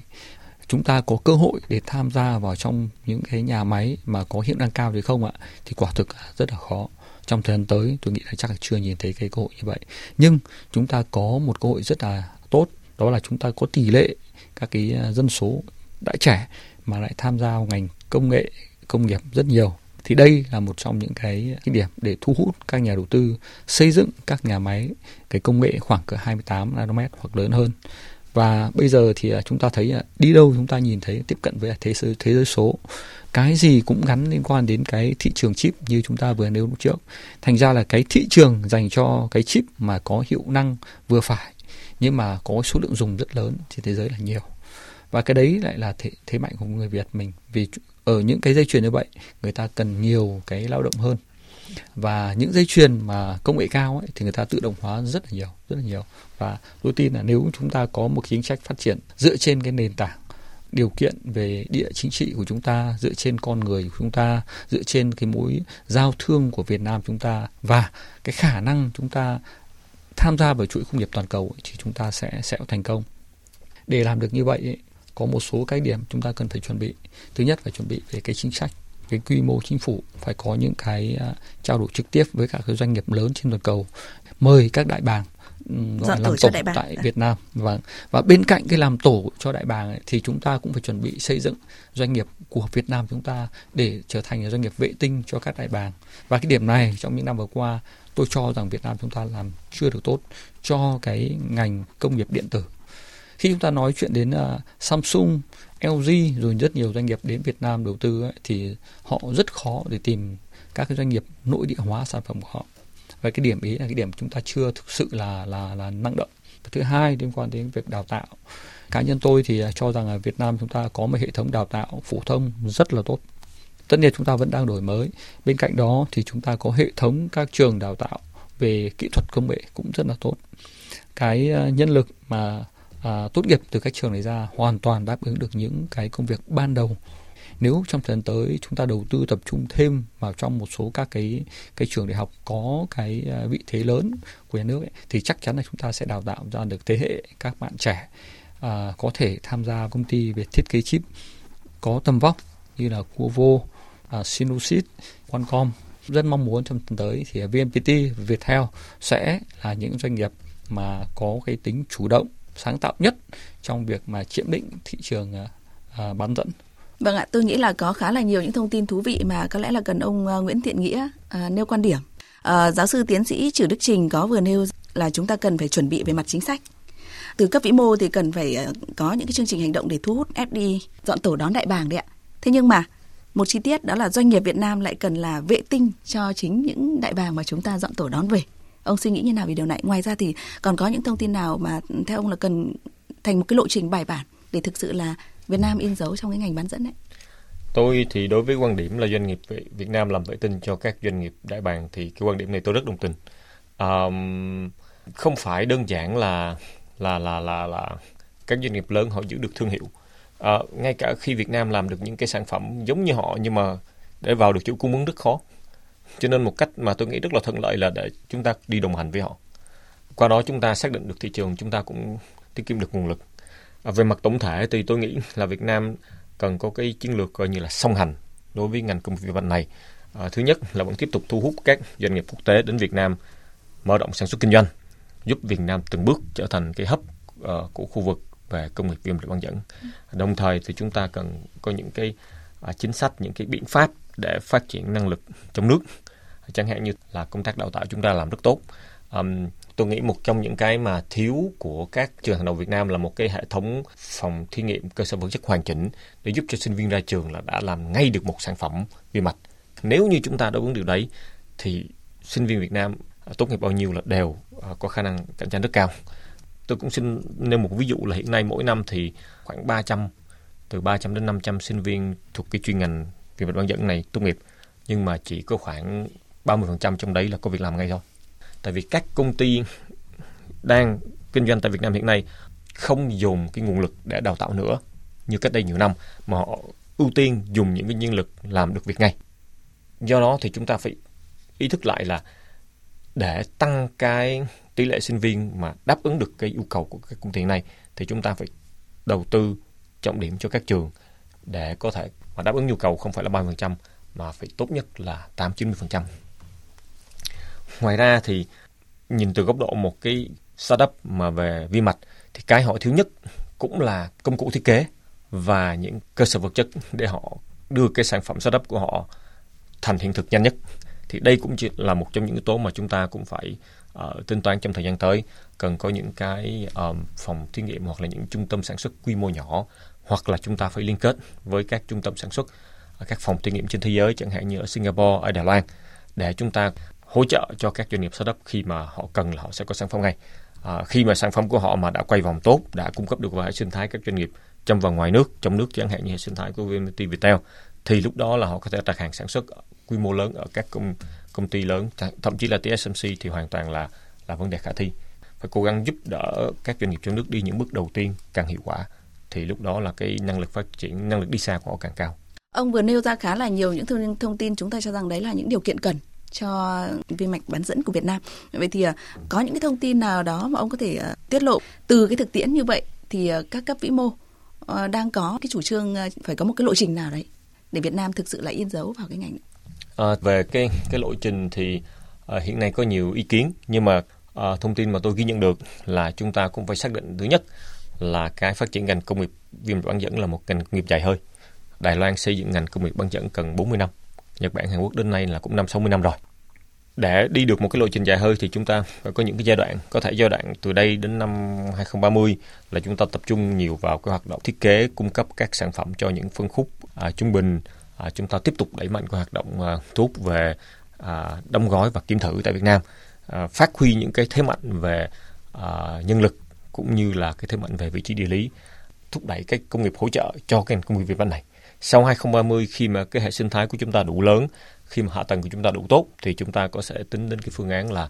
Chúng ta có cơ hội để tham gia vào trong những cái nhà máy mà có hiệu năng cao thì không ạ? Thì quả thực rất là khó. Trong thời gian tới, tôi nghĩ là chắc là chưa nhìn thấy cái cơ hội như vậy. Nhưng chúng ta có một cơ hội rất là tốt, đó là chúng ta có tỷ lệ các cái à, dân số đã trẻ mà lại tham gia vào ngành công nghệ, công nghiệp rất nhiều thì đây là một trong những cái, cái điểm để thu hút các nhà đầu tư xây dựng các nhà máy cái công nghệ khoảng cỡ 28 nanomet hoặc lớn hơn. Và bây giờ thì à, chúng ta thấy à, đi đâu chúng ta nhìn thấy tiếp cận với thế giới thế giới số. Cái gì cũng gắn liên quan đến cái thị trường chip như chúng ta vừa nêu lúc trước. Thành ra là cái thị trường dành cho cái chip mà có hiệu năng vừa phải nhưng mà có số lượng dùng rất lớn trên thế giới là nhiều. Và cái đấy lại là thế, thế mạnh của người Việt mình. Vì ở những cái dây chuyền như vậy người ta cần nhiều cái lao động hơn. Và những dây chuyền mà công nghệ cao ấy, thì người ta tự động hóa rất là nhiều rất là nhiều. Và tôi tin là nếu chúng ta có một chính sách phát triển dựa trên cái nền tảng điều kiện về địa chính trị của chúng ta dựa trên con người của chúng ta dựa trên cái mối giao thương của Việt Nam chúng ta và cái khả năng chúng ta tham gia vào chuỗi công nghiệp toàn cầu ấy, thì chúng ta sẽ sẽ thành công. Để làm được như vậy ấy, có một số cái điểm chúng ta cần phải chuẩn bị. Thứ nhất phải chuẩn bị về cái chính sách cái quy mô chính phủ phải có những cái uh, trao đổi trực tiếp với các cái doanh nghiệp lớn trên toàn cầu mời các đại bàng gọi làm tổ, tổ tại Việt Nam. Và và bên cạnh cái làm tổ cho đại bàng ấy, thì chúng ta cũng phải chuẩn bị xây dựng doanh nghiệp của Việt Nam chúng ta để trở thành doanh nghiệp vệ tinh cho các đại bàng. Và cái điểm này trong những năm vừa qua tôi cho rằng Việt Nam chúng ta làm chưa được tốt cho cái ngành công nghiệp điện tử khi chúng ta nói chuyện đến uh, Samsung, LG rồi rất nhiều doanh nghiệp đến Việt Nam đầu tư ấy, thì họ rất khó để tìm các cái doanh nghiệp nội địa hóa sản phẩm của họ. Và cái điểm ý là cái điểm chúng ta chưa thực sự là là là năng động. Thứ hai liên quan đến việc đào tạo. Cá nhân tôi thì à, cho rằng là Việt Nam chúng ta có một hệ thống đào tạo phổ thông rất là tốt. Tất nhiên chúng ta vẫn đang đổi mới. Bên cạnh đó thì chúng ta có hệ thống các trường đào tạo về kỹ thuật công nghệ cũng rất là tốt. Cái à, nhân lực mà à, tốt nghiệp từ các trường này ra hoàn toàn đáp ứng được những cái công việc ban đầu. Nếu trong thời gian tới chúng ta đầu tư tập trung thêm vào trong một số các cái cái trường đại học có cái ờ, vị thế lớn của nhà nước ấy, thì chắc chắn là chúng ta sẽ đào tạo ra được thế hệ các bạn trẻ à, có thể tham gia công ty về thiết kế chip. Có tầm vóc như là Cuovo, à, Sinusit, Qualcomm. Rất mong muốn trong tuần tới thì VNPT, Viettel sẽ là những doanh nghiệp mà có cái tính chủ động, sáng tạo nhất trong việc mà chiếm lĩnh thị trường à, à, bán dẫn. Vâng ạ, tôi nghĩ là có khá là nhiều những thông tin thú vị mà có lẽ là cần ông à, Nguyễn Thiện Nghĩa à, nêu quan điểm. À, giáo sư tiến sĩ Trử Đức Trình có vừa nêu là chúng ta cần phải chuẩn bị về mặt chính sách. Từ cấp vĩ mô thì cần phải à, có những cái chương trình hành động để thu hút FDI dọn tổ đón đại bàng đấy ạ. Thế nhưng mà một chi tiết đó là doanh nghiệp Việt Nam lại cần là vệ tinh cho chính những đại bàng mà chúng ta dọn tổ đón về. Ông suy nghĩ như nào về điều này? Ngoài ra thì còn có những thông tin nào mà theo ông là cần thành một cái lộ trình bài bản để thực sự là Việt Nam in dấu trong cái ngành bán dẫn đấy? Tôi thì đối với quan điểm là doanh nghiệp Việt Nam làm vệ tinh cho các doanh nghiệp đại bàng thì cái quan điểm này tôi rất đồng tình. Um, không phải đơn giản là là là là là các doanh nghiệp lớn họ giữ được thương hiệu Uh, ngay cả khi Việt Nam làm được những cái sản phẩm giống như họ nhưng mà để vào được chuỗi cung ứng rất khó cho nên một cách mà tôi nghĩ rất là thuận lợi là để chúng ta đi đồng hành với họ qua đó chúng ta xác định được thị trường chúng ta cũng tiết kiệm được nguồn lực à, về mặt tổng thể thì tôi nghĩ là Việt Nam cần có cái chiến lược coi như là song hành đối với ngành công nghiệp vi mạch này à, thứ nhất là vẫn tiếp tục thu hút các doanh nghiệp quốc tế đến Việt Nam mở rộng sản xuất kinh doanh giúp Việt Nam từng bước trở thành cái hấp uh, ờ, của khu vực về công nghiệp viêm lợi bán dẫn. Đồng thời thì chúng ta cần có những cái uh, chính sách, những cái biện pháp để phát triển năng lực trong nước. Chẳng hạn như là công tác đào tạo chúng ta làm rất tốt. Um, tôi nghĩ một trong những cái mà thiếu của các trường hàng đầu Việt Nam là một cái hệ thống phòng thí nghiệm cơ sở vật chất hoàn chỉnh để giúp cho sinh viên ra trường là đã làm ngay được một sản phẩm vi mạch. Nếu như chúng ta đáp ứng điều đấy thì sinh viên Việt Nam à, tốt nghiệp bao nhiêu là đều à, có khả năng cạnh tranh rất cao. Tôi cũng xin nêu một ví dụ là hiện nay mỗi năm thì khoảng 300 từ 300 đến 500 sinh viên thuộc cái chuyên ngành vi mạch bán dẫn này tốt nghiệp nhưng mà chỉ có khoảng 30% trong đấy là có việc làm ngay thôi. Tại vì các công ty đang kinh doanh tại Việt Nam hiện nay không dùng cái nguồn lực để đào tạo nữa như cách đây nhiều năm, mà họ ưu tiên dùng những cái nhân lực làm được việc ngay. Do đó thì chúng ta phải ý thức lại là để tăng cái tỷ lệ sinh viên mà đáp ứng được cái yêu cầu của các công ty này thì chúng ta phải đầu tư trọng điểm cho các trường để có thể mà đáp ứng nhu cầu không phải là 30% mà phải tốt nhất là 8-90%. Ngoài ra thì nhìn từ góc độ một cái startup mà về vi mạch thì cái họ thiếu nhất cũng là công cụ thiết kế và những cơ sở vật chất để họ đưa cái sản phẩm startup của họ thành hiện thực nhanh nhất. Thì đây cũng chỉ là một trong những yếu tố mà chúng ta cũng phải uh, tính toán trong thời gian tới cần có những cái um, phòng thí nghiệm hoặc là những trung tâm sản xuất quy mô nhỏ hoặc là chúng ta phải liên kết với các trung tâm sản xuất ờ, các phòng thí nghiệm trên thế giới chẳng hạn như ở Singapore, ở Đài Loan để chúng ta hỗ trợ cho các doanh nghiệp startup khi mà họ cần là họ sẽ có sản phẩm ngay. À, khi mà sản phẩm của họ mà đã quay vòng tốt, đã cung cấp được vào hệ sinh thái các doanh nghiệp trong và ngoài nước, trong nước chẳng hạn như hệ sinh thái của VNT Viettel, thì lúc đó là họ có thể đặt hàng sản xuất quy mô lớn ở các công công ty lớn. Thậm chí là TSMC thì hoàn toàn là là vấn đề khả thi. Phải cố gắng giúp đỡ các doanh nghiệp trong nước đi những bước đầu tiên càng hiệu quả thì lúc đó là cái năng lực phát triển năng lực đi xa của họ càng cao. Ông vừa nêu ra khá là nhiều những thông, thông tin chúng ta cho rằng đấy là những điều kiện cần cho vi mạch bán dẫn của Việt Nam. Vậy thì à, có những cái thông tin nào đó mà ông có thể à, tiết lộ từ cái thực tiễn như vậy thì à, các cấp vĩ mô ờ, đang có cái chủ trương phải có một cái lộ trình nào đấy để Việt Nam thực sự là in dấu vào cái ngành. À, về cái cái lộ trình thì à, hiện nay có nhiều ý kiến nhưng mà à, thông tin mà tôi ghi nhận được là chúng ta cũng phải xác định thứ nhất là cái phát triển ngành công nghiệp viêm bán dẫn là một ngành công nghiệp dài hơi. Đài Loan xây dựng ngành công nghiệp bán dẫn cần 40 năm. Nhật Bản, Hàn Quốc đến nay là cũng năm 60 năm rồi. Để đi được một cái lộ trình dài hơi thì chúng ta phải có những cái giai đoạn, có thể giai đoạn từ đây đến năm 2030 là chúng ta tập trung nhiều vào cái hoạt động thiết kế, cung cấp các sản phẩm cho những phân khúc à, trung bình, à, chúng ta tiếp tục đẩy mạnh cái hoạt động à, thuốc về à, đóng gói và kiểm thử tại Việt Nam, à, phát huy những cái thế mạnh về à, nhân lực cũng như là cái thế mạnh về vị trí địa lý thúc đẩy cái công nghiệp hỗ trợ cho cái ngành công nghiệp Việt Nam này. Sau 2030 khi mà cái hệ sinh thái của chúng ta đủ lớn, khi mà hạ tầng của chúng ta đủ tốt thì chúng ta có sẽ tính đến cái phương án là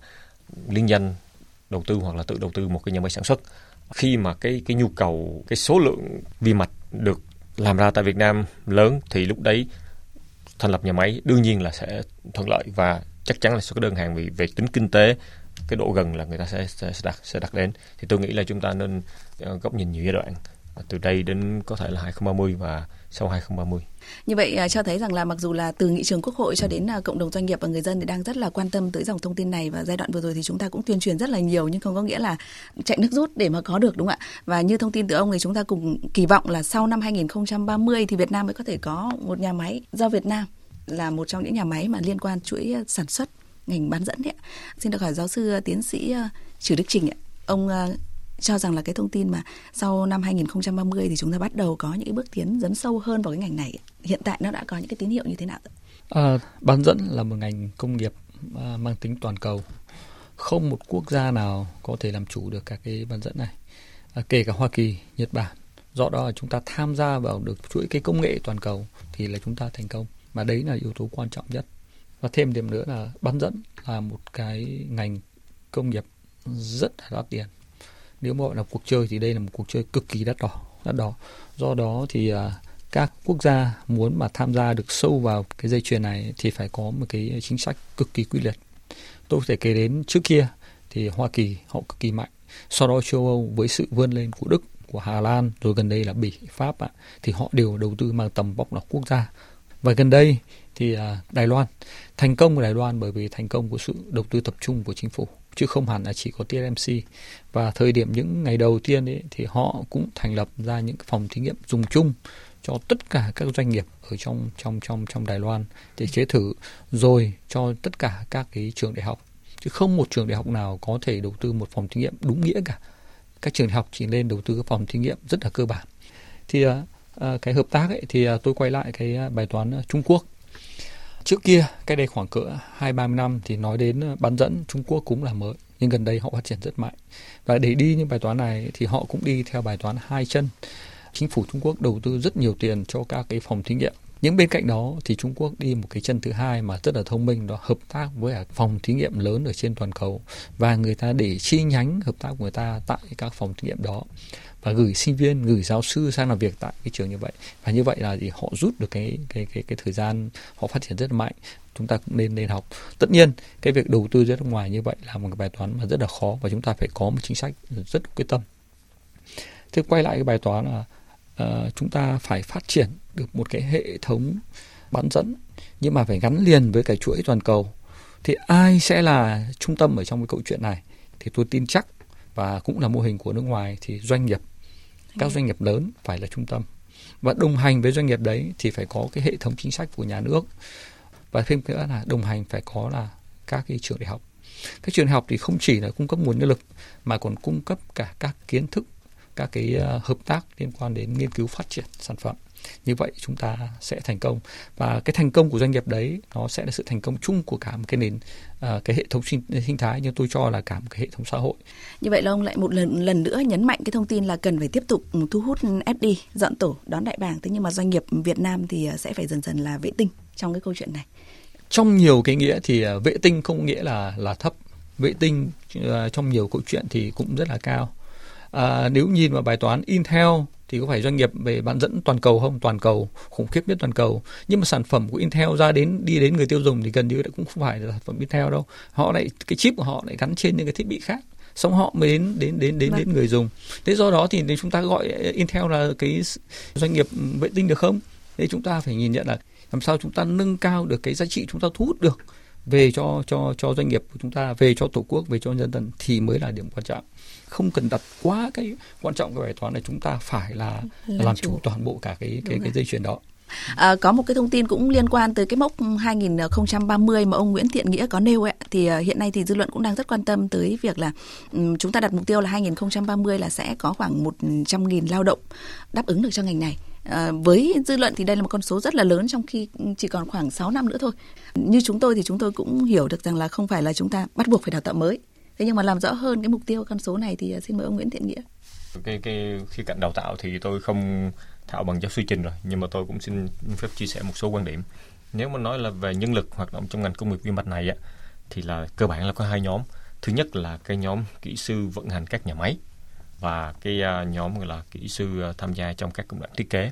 liên danh đầu tư hoặc là tự đầu tư một cái nhà máy sản xuất. Khi mà cái cái nhu cầu cái số lượng vi mạch được làm ra tại Việt Nam lớn thì lúc đấy thành lập nhà máy đương nhiên là sẽ thuận lợi và chắc chắn là sẽ có đơn hàng vì về tính kinh tế cái độ gần là người ta sẽ sẽ, sẽ đặt sẽ đặt đến thì tôi nghĩ là chúng ta nên ờ, góc nhìn nhiều giai đoạn từ đây đến có thể là 2030 và sau 2030. Như vậy à, cho thấy rằng là mặc dù là từ nghị trường quốc hội cho đến à, cộng đồng doanh nghiệp và người dân thì đang rất là quan tâm tới dòng thông tin này và giai đoạn vừa rồi thì chúng ta cũng tuyên truyền rất là nhiều nhưng không có nghĩa là chạy nước rút để mà có được, đúng không ạ? Và như thông tin từ ông thì chúng ta cùng kỳ vọng là sau năm 2030 thì Việt Nam mới có thể có một nhà máy do Việt Nam là một trong những nhà máy mà liên quan chuỗi à, sản xuất, ngành bán dẫn đấy ạ. Xin được hỏi giáo sư tiến sĩ Trử Đức Trình ạ. Ông cho rằng là cái thông tin mà sau năm 2030 thì chúng ta bắt đầu có những cái bước tiến dấn sâu hơn vào cái ngành này. Hiện tại nó đã có những cái tín hiệu như thế nào? À, bán dẫn là một ngành công nghiệp à, mang tính toàn cầu. Không một quốc gia nào có thể làm chủ được các cái bán dẫn này. À, kể cả Hoa Kỳ, Nhật Bản. Do đó là chúng ta tham gia vào được chuỗi cái công nghệ toàn cầu thì là chúng ta thành công. mà đấy là yếu tố quan trọng nhất. Và thêm điểm nữa là bán dẫn là một cái ngành công nghiệp rất là đắt tiền nếu mà gọi là cuộc chơi thì đây là một cuộc chơi cực kỳ đắt đỏ đắt đỏ. Do đó thì à, các quốc gia muốn mà tham gia được sâu vào cái dây chuyền này thì phải có một cái chính sách cực kỳ quyết liệt. Tôi có thể kể đến trước kia thì Hoa Kỳ họ cực kỳ mạnh. Sau đó châu Âu với sự vươn lên của Đức, của Hà Lan, rồi gần đây là Bỉ, Pháp ạ, thì họ đều đầu tư mang tầm vóc là quốc gia. Và gần đây thì à, Đài Loan. Thành công của Đài Loan bởi vì thành công của sự đầu tư tập trung của chính phủ chứ không hẳn là chỉ có TSMC và thời điểm những ngày đầu tiên ấy, thì họ cũng thành lập ra những phòng thí nghiệm dùng chung cho tất cả các doanh nghiệp ở trong trong trong trong Đài Loan để chế thử rồi cho tất cả các cái trường đại học. Chứ không một trường đại học nào có thể đầu tư một phòng thí nghiệm đúng nghĩa cả. Các trường đại học chỉ nên đầu tư các phòng thí nghiệm rất là cơ bản. Thì à, à, cái hợp tác ấy thì à, tôi quay lại cái bài toán Trung Quốc. Trước kia, cách đây khoảng cỡ hai ba năm thì nói đến ờ, bán dẫn Trung Quốc cũng là mới, nhưng gần đây họ phát triển rất mạnh. Và để đi những bài toán này thì họ cũng đi theo bài toán hai chân. Chính phủ Trung Quốc đầu tư rất nhiều tiền cho các cái phòng thí nghiệm. Nhưng bên cạnh đó thì Trung Quốc đi một cái chân thứ hai mà rất là thông minh đó hợp tác với phòng thí nghiệm lớn ở trên toàn cầu và người ta để chi nhánh hợp tác của người ta tại các phòng thí nghiệm đó và gửi sinh viên gửi giáo sư sang làm việc tại cái trường như vậy. Và như vậy là thì họ rút được cái cái cái cái thời gian họ phát triển rất là mạnh. Chúng ta cũng nên nên học. Tất nhiên cái việc đầu tư ra nước ngoài như vậy là một cái bài toán mà rất là khó và chúng ta phải có một chính sách rất quyết tâm. Thế quay lại cái bài toán là uh, chúng ta phải phát triển được một cái hệ thống bán dẫn nhưng mà phải gắn liền với cái chuỗi toàn cầu. Thì ai sẽ là trung tâm ở trong cái câu chuyện này? Thì tôi tin chắc và cũng là mô hình của nước ngoài thì doanh nghiệp các doanh nghiệp lớn phải là trung tâm. Và đồng hành với doanh nghiệp đấy thì phải có cái hệ thống chính sách của nhà nước. Và thêm nữa là đồng hành phải có là các cái trường đại học. Các trường đại học thì không chỉ là cung cấp nguồn nhân lực mà còn cung cấp cả các kiến thức các cái uh, hợp tác liên quan đến nghiên cứu phát triển sản phẩm như vậy chúng ta sẽ thành công. Và cái thành công của doanh nghiệp đấy nó sẽ là sự thành công chung của cả một cái nền uh, cái hệ thống sinh, sinh thái nhưng tôi cho là cả một cái hệ thống xã hội. Như vậy là ông lại một lần lần nữa nhấn mạnh cái thông tin là cần phải tiếp tục thu hút FD dọn tổ đón đại bàng. Thế nhưng mà doanh nghiệp Việt Nam thì ờ, sẽ phải dần dần là vệ tinh trong cái câu chuyện này. Trong nhiều cái nghĩa thì ờ, vệ tinh không nghĩa là là thấp. Vệ tinh uh, trong nhiều câu chuyện thì cũng rất là cao. À, nếu nhìn vào bài toán Intel thì có phải doanh nghiệp về bán dẫn toàn cầu không? Toàn cầu khủng khiếp nhất toàn cầu. Nhưng mà sản phẩm của Intel ra đến đi đến người tiêu dùng thì gần như cũng không phải là sản phẩm Intel đâu. Họ lại cái chip của họ lại gắn trên những cái thiết bị khác. Xong họ mới đến đến đến đến vâng. đến người dùng. Thế do đó thì chúng ta gọi Intel là cái doanh nghiệp vệ tinh được không? Thế chúng ta phải nhìn nhận là làm sao chúng ta nâng cao được cái giá trị chúng ta thu hút được về cho cho cho doanh nghiệp của chúng ta về cho tổ quốc về cho nhân dân thì mới là điểm quan trọng không cần đặt quá cái quan trọng cái bài toán này chúng ta phải là làm, làm chủ. chủ toàn bộ cả cái cái cái dây chuyền đó À, có một cái thông tin cũng liên quan tới cái mốc 2030 mà ông Nguyễn Thiện Nghĩa có nêu ấy, thì uh, hiện nay thì dư luận cũng đang rất quan tâm tới việc là um, chúng ta đặt mục tiêu là 2030 là sẽ có khoảng 100.000 lao động đáp ứng được cho ngành này. À, với dư luận thì đây là một con số rất là lớn trong khi chỉ còn khoảng 6 năm nữa thôi. Như chúng tôi thì chúng tôi cũng hiểu được rằng là không phải là chúng ta bắt buộc phải đào tạo mới Thế nhưng mà làm rõ hơn cái mục tiêu, con số này thì à, xin mời ông Nguyễn Thiện Nghĩa. cái cái, khía cạnh đào tạo thì tôi không thạo bằng giáo sư trình rồi, nhưng mà tôi cũng xin phép chia sẻ một số quan điểm. Nếu mà nói là về nhân lực hoạt động trong ngành công nghiệp vi mạch này á, thì là cơ bản là có hai nhóm. Thứ nhất là cái nhóm kỹ sư vận hành các nhà máy và cái à, nhóm gọi là kỹ sư à, tham gia trong các công đoạn thiết kế.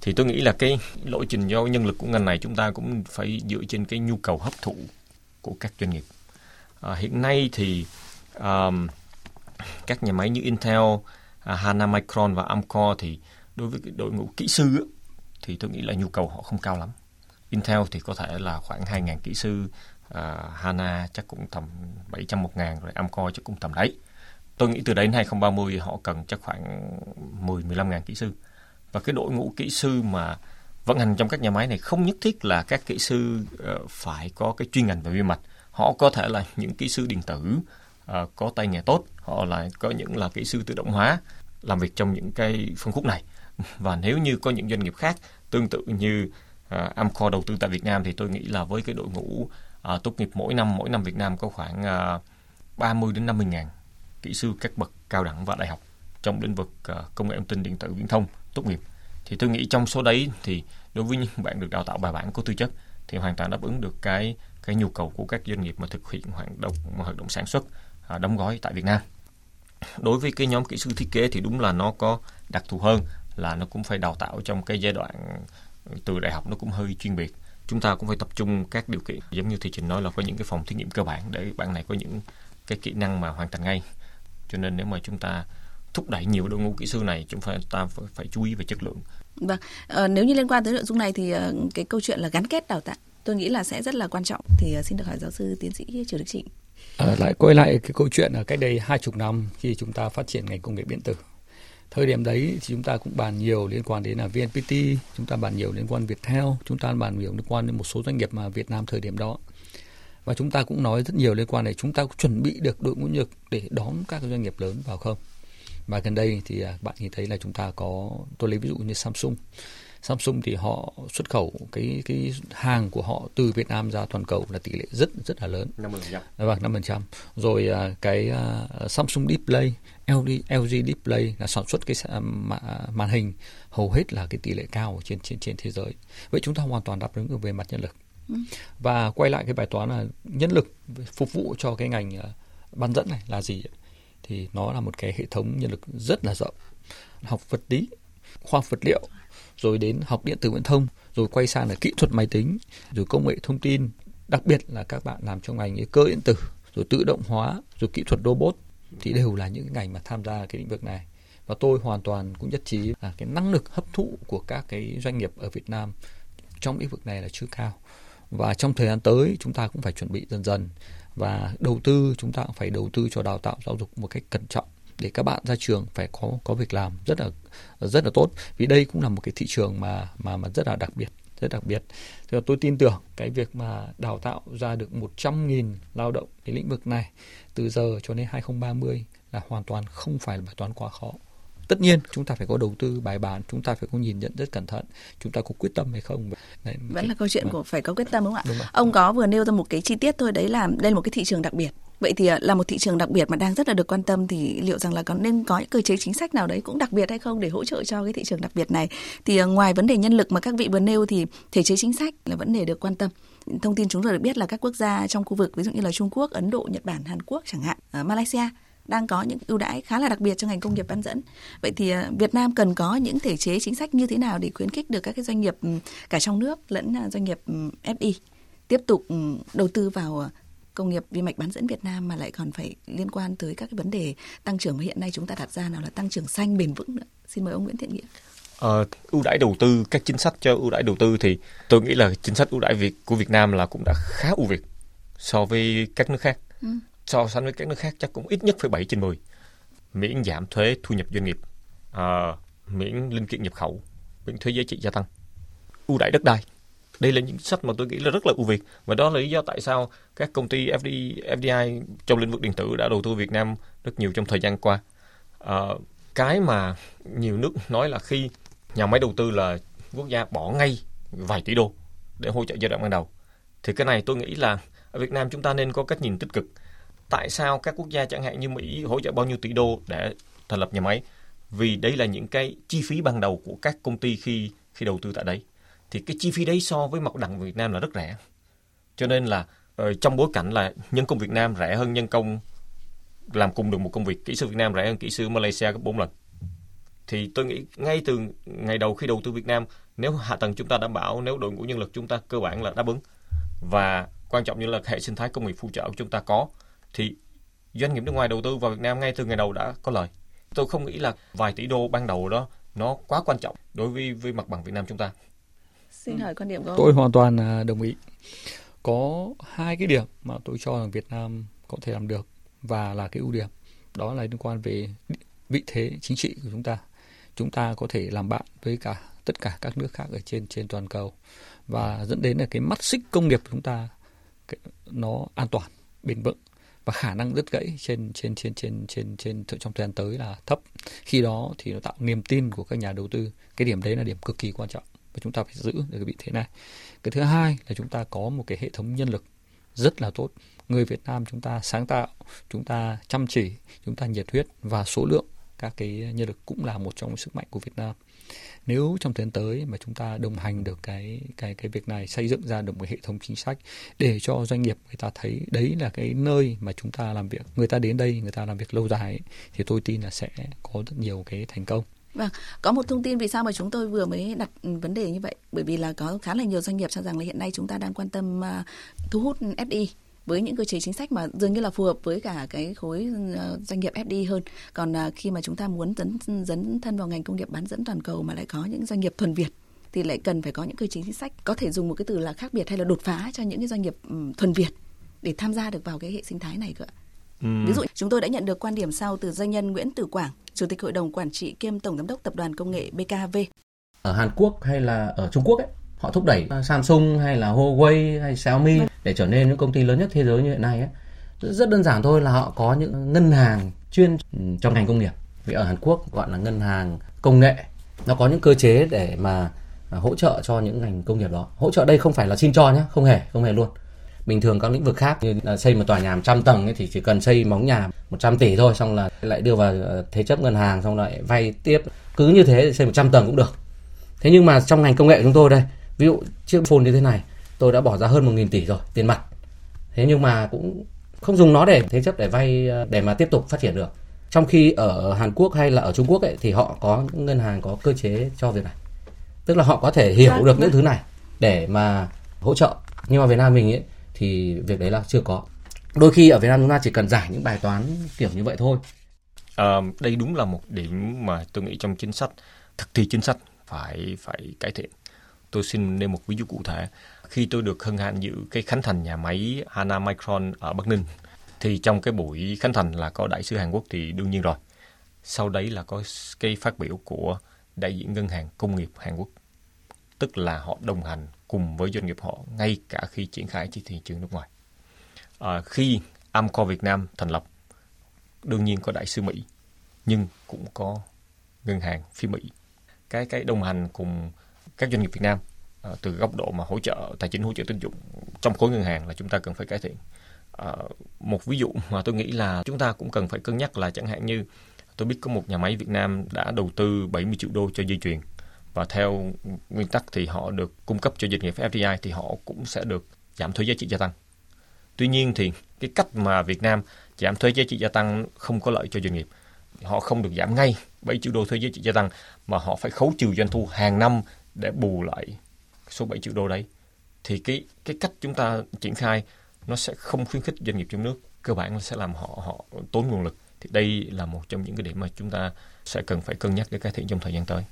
Thì tôi nghĩ là cái lộ trình do nhân lực của ngành này chúng ta cũng phải dựa trên cái nhu cầu hấp thụ của các doanh nghiệp à, hiện nay thì um, các nhà máy như Intel, à, Hana Micron và Amcor thì đối với đội ngũ kỹ sư thì tôi nghĩ là nhu cầu họ không cao lắm. Intel thì có thể là khoảng 2.000 kỹ sư, à, Hana chắc cũng tầm 700 một ngàn rồi Amcor chắc cũng tầm đấy. Tôi nghĩ từ đấy đến 2030 họ cần chắc khoảng 10 15 ngàn kỹ sư. Và cái đội ngũ kỹ sư mà vận hành trong các nhà máy này không nhất thiết là các kỹ sư uh, phải có cái chuyên ngành về vi mạch. Họ có thể là những kỹ sư điện tử uh, có tay nghề tốt, họ lại có những là kỹ sư tự động hóa làm việc trong những cái phân khúc này. Và nếu như có những doanh nghiệp khác tương tự như uh, Amcor đầu tư tại Việt Nam thì tôi nghĩ là với cái đội ngũ uh, tốt nghiệp mỗi năm mỗi năm Việt Nam có khoảng uh, 30 đến 50 ngàn kỹ sư các bậc cao đẳng và đại học trong lĩnh vực uh, công nghệ thông tin điện tử viễn thông tốt nghiệp thì tôi nghĩ trong số đấy thì đối với những bạn được đào tạo bài bản có tư chất thì hoàn toàn đáp ứng được cái cái nhu cầu của các doanh nghiệp mà thực hiện hoạt động hoạt động sản xuất à, đóng gói tại Việt Nam. Đối với cái nhóm kỹ sư thiết kế thì đúng là nó có đặc thù hơn là nó cũng phải đào tạo trong cái giai đoạn ừ, từ đại học nó cũng hơi chuyên biệt. Chúng ta cũng phải tập trung các điều kiện giống như thị trình nói là có những cái phòng thí nghiệm cơ bản để bạn này có những cái kỹ năng mà hoàn thành ngay. Cho nên nếu mà chúng ta thúc đẩy nhiều đội ngũ kỹ sư này chúng ta ta phải, phải chú ý về chất lượng. Vâng, à, nếu như liên quan tới nội dung này thì ờ, cái câu chuyện là gắn kết đào tạo tôi nghĩ là sẽ rất là quan trọng thì ờ, xin được hỏi giáo sư tiến sĩ Triều Đức Trịnh. À, lại quay lại cái câu chuyện ở cách đây hai chục năm khi chúng ta phát triển ngành công nghệ điện tử. Thời điểm đấy thì chúng ta cũng bàn nhiều liên quan đến là VNPT, chúng ta bàn nhiều liên quan Viettel, chúng ta bàn nhiều liên quan đến một số doanh nghiệp mà Việt Nam thời điểm đó. Và chúng ta cũng nói rất nhiều liên quan này chúng ta cũng chuẩn bị được đội ngũ nhược để đón các doanh nghiệp lớn vào không và gần đây thì à, bạn nhìn thấy là chúng ta có tôi lấy ví dụ như Samsung Samsung thì họ xuất khẩu cái cái hàng của họ từ Việt Nam ra toàn cầu là tỷ lệ rất rất là lớn. 50%. Vâng, 5%. Rồi à, cái uh, Samsung Display, LG, LG Display là sản xuất cái màn hình hầu hết là cái tỷ lệ cao trên trên trên thế giới. Vậy chúng ta hoàn toàn đáp ứng được về mặt nhân lực. Ừ. Và quay lại cái bài toán là nhân lực phục vụ cho cái ngành bán dẫn này là gì? thì nó là một cái hệ thống nhân lực rất là rộng học vật lý khoa học vật liệu rồi đến học điện tử viễn thông rồi quay sang là kỹ thuật máy tính rồi công nghệ thông tin đặc biệt là các bạn làm trong ngành cơ điện tử rồi tự động hóa rồi kỹ thuật robot thì đều là những ngành mà tham gia cái lĩnh vực này. Và tôi hoàn toàn cũng nhất trí là cái năng lực hấp thụ của các cái doanh nghiệp ở Việt Nam trong lĩnh vực này là chưa cao. Và trong thời gian tới chúng ta cũng phải chuẩn bị dần dần và đầu tư chúng ta cũng phải đầu tư cho đào tạo giáo dục một cách cẩn trọng để các bạn ra trường phải có có việc làm rất là rất là tốt. Vì đây cũng là một cái thị trường mà mà mà rất là đặc biệt rất đặc biệt. Thì tôi tin tưởng cái việc mà đào tạo ra được 100.000 lao động cái lĩnh vực này từ giờ cho đến 2030 là hoàn toàn không phải là bài toán quá khó. Tất nhiên chúng ta phải có đầu tư bài bản chúng ta phải có nhìn nhận rất cẩn thận chúng ta có quyết tâm hay không. Đấy, vẫn là câu chuyện vâng. của phải có quyết tâm đúng không ạ? Đúng ông có vừa nêu ra một cái chi tiết thôi đấy là đây là một cái thị trường đặc biệt vậy thì à, là một thị trường đặc biệt mà đang rất là được quan tâm thì liệu rằng là có nên có những cơ chế chính sách nào đấy cũng đặc biệt hay không để hỗ trợ cho cái thị trường đặc biệt này thì à, ngoài vấn đề nhân lực mà các vị vừa nêu thì thể chế chính sách là vấn đề được quan tâm thông tin chúng tôi được biết là các quốc gia trong khu vực ví dụ như là Trung Quốc, Ấn Độ, Nhật Bản, Hàn Quốc chẳng hạn, ở Malaysia đang có những ưu đãi khá là đặc biệt cho ngành công nghiệp bán dẫn. Vậy thì à, Việt Nam cần có những thể chế chính sách như thế nào để khuyến khích được các cái doanh nghiệp cả trong nước lẫn doanh nghiệp FDI tiếp tục đầu tư vào công nghiệp vi mạch bán dẫn Việt Nam mà lại còn phải liên quan tới các cái vấn đề tăng trưởng mà hiện nay chúng ta đặt ra nào là tăng trưởng xanh bền vững nữa. Xin mời ông Nguyễn Thiện Nghĩa. Ờ, ưu đãi đầu tư các chính sách cho ưu đãi đầu tư thì tôi nghĩ là chính sách ưu đãi Việt của Việt Nam là cũng đã khá ưu việt so với các nước khác. Ừ so sánh với các nước khác chắc cũng ít nhất phải 7 trên 10. Miễn giảm thuế thu nhập doanh nghiệp, à, miễn linh kiện nhập khẩu, miễn thuế giá trị gia tăng, ưu đãi đất đai. Đây là những sách mà tôi nghĩ là rất là ưu việt. Và đó là lý do tại sao các công ty FDI, FDI trong lĩnh vực điện tử đã đầu tư Việt Nam rất nhiều trong thời gian qua. À, cái mà nhiều nước nói là khi nhà máy đầu tư là quốc gia bỏ ngay vài tỷ đô để hỗ trợ giai đoạn ban đầu thì cái này tôi nghĩ là ở Việt Nam chúng ta nên có cách nhìn tích cực. Tại sao các quốc gia chẳng hạn như Mỹ hỗ trợ bao nhiêu tỷ đô để thành lập nhà máy? Vì đây là những cái chi phí ban đầu của các công ty khi khi đầu tư tại đấy thì cái chi phí đấy so với mặt bằng Việt Nam là rất rẻ. Cho nên là ờ, trong bối cảnh là nhân công Việt Nam rẻ hơn nhân công, làm cùng được một công việc kỹ sư Việt Nam rẻ hơn kỹ sư Malaysia gấp 4 lần. Thì tôi nghĩ ngay từ ngày đầu khi đầu tư Việt Nam, nếu hạ tầng chúng ta đảm bảo, nếu đội ngũ nhân lực chúng ta cơ bản là đáp ứng, và quan trọng như là hệ sinh thái công nghiệp phụ trợ của chúng ta có, thì doanh nghiệp nước ngoài đầu tư vào Việt Nam ngay từ ngày đầu đã có lời. Tôi không nghĩ là vài tỷ đô ban đầu đó nó quá quan trọng đối với với mặt bằng Việt Nam chúng ta xin hỏi quan điểm của ông. Tôi hoàn toàn à, đồng ý. Có hai cái điểm mà tôi cho rằng Việt Nam có thể làm được và là cái ưu điểm. Đó là liên quan về vị thế chính trị của chúng ta. Chúng ta có thể làm bạn với cả tất cả các nước khác ở trên trên toàn cầu. Và dẫn đến là cái mắt xích công nghiệp của chúng ta nó an toàn bền vững. Và khả năng đứt gãy trên trên trên trên trên trên trong thời gian tới là thấp. Khi đó thì nó tạo niềm tin của các nhà đầu tư. Cái điểm đấy là điểm cực kỳ quan trọng và chúng ta phải giữ được cái vị thế này. Cái thứ hai là chúng ta có một cái hệ thống nhân lực rất là tốt. Người Việt Nam chúng ta sáng tạo chúng ta chăm chỉ chúng ta nhiệt huyết và số lượng các cái nhân lực cũng là một trong sức mạnh của Việt Nam. Nếu trong thời gian tới mà chúng ta đồng hành được cái cái cái việc này xây dựng ra được một hệ thống chính sách để cho doanh nghiệp người ta thấy đấy là cái nơi mà chúng ta làm việc người ta đến đây người ta làm việc lâu dài ấy, thì tôi tin là sẽ có rất nhiều cái thành công. Vâng, có một thông tin vì sao mà chúng tôi vừa mới đặt ừ, vấn đề như vậy bởi vì là có khá là nhiều doanh nghiệp cho rằng là hiện nay chúng ta đang quan tâm uh, thu hút FDI với những cơ chế chính sách mà dường như là phù hợp với cả cái khối ừ, doanh nghiệp FDI hơn. Còn à, khi mà chúng ta muốn dấn ừ, dấn thân vào ngành công nghiệp bán dẫn toàn cầu mà lại có những doanh nghiệp thuần Việt thì lại cần phải có những cơ chế chính sách có thể dùng một cái từ là khác biệt hay là đột phá cho những cái doanh nghiệp thuần Việt để tham gia được vào cái hệ sinh thái này cơ ạ. Ừ. Ví dụ chúng tôi đã nhận được quan điểm sau từ doanh nhân Nguyễn Tử Quảng, Chủ tịch Hội đồng Quản trị kiêm Tổng Giám đốc Tập đoàn Công nghệ BKV. Ở Hàn Quốc hay là ở Trung Quốc ấy, họ thúc đẩy Samsung hay là Huawei hay Xiaomi để trở nên những công ty lớn nhất thế giới như hiện nay ấy. rất đơn giản thôi là họ có những ngân hàng chuyên trong ngành công nghiệp vì ở Hàn Quốc gọi là ngân hàng công nghệ nó có những cơ chế để mà hỗ trợ cho những ngành công nghiệp đó hỗ trợ đây không phải là xin cho nhé không hề không hề luôn bình thường các lĩnh vực khác như là xây một tòa nhà 100 tầng ấy thì chỉ cần xây móng nhà 100 tỷ thôi xong là lại đưa vào ờ, thế chấp ngân hàng xong lại vay tiếp. Cứ như thế xây 100 tầng cũng được. Thế nhưng mà trong ngành công nghệ chúng tôi đây ví dụ chiếc phone như thế này tôi đã bỏ ra hơn 1.000 tỷ rồi tiền mặt. Thế nhưng mà cũng không dùng nó để thế chấp để vay ờ, để mà tiếp tục phát triển được. Trong khi ở Hàn Quốc hay là ở Trung Quốc ấy, thì họ có ngân hàng có cơ chế cho việc này. Tức là họ có thể hiểu vâng, được những vâng. thứ này để mà hỗ trợ. Nhưng mà Việt Nam mình ấy thì việc đấy là chưa có đôi khi ở Việt Nam chúng ta chỉ cần giải những bài toán kiểu như vậy thôi à, đây đúng là một điểm mà tôi nghĩ trong chính sách thực thi chính sách phải phải cải thiện Tôi xin nêu một ví dụ cụ thể. Khi tôi được hân hạnh dự cái khánh thành nhà máy Hana Micron ở Bắc Ninh, thì trong cái buổi khánh thành là có đại sứ Hàn Quốc thì đương nhiên rồi. Sau đấy là có cái phát biểu của đại diện ngân hàng công nghiệp Hàn Quốc. Tức là họ đồng hành cùng với doanh nghiệp họ ngay cả khi triển khai trên thị trường nước ngoài. À, khi Amcor Việt Nam thành lập, đương nhiên có đại sứ Mỹ, nhưng cũng có ngân hàng phía Mỹ. Cái cái đồng hành cùng các doanh nghiệp Việt Nam à, từ góc độ mà hỗ trợ tài chính hỗ trợ tín dụng trong khối ngân hàng là chúng ta cần phải cải thiện à, một ví dụ mà tôi nghĩ là chúng ta cũng cần phải cân nhắc là chẳng hạn như tôi biết có một nhà máy Việt Nam đã đầu tư 70 triệu đô cho dây chuyền và theo nguyên tắc thì họ được cung cấp cho doanh nghiệp FDI thì họ cũng sẽ được giảm thuế giá trị gia tăng. Tuy nhiên thì cái cách mà Việt Nam giảm thuế giá trị gia tăng không có lợi cho doanh nghiệp. Họ không được giảm ngay 7 triệu đô thuế giá trị gia tăng, mà họ phải khấu trừ doanh thu hàng năm để bù lại số 7 triệu đô đấy thì cái cái cách chúng ta triển khai nó sẽ không khuyến khích doanh nghiệp trong nước, cơ bản là sẽ làm họ họ tốn nguồn lực thì đây là một trong những cái điểm mà chúng ta sẽ cần phải cân nhắc để cải thiện trong thời gian tới.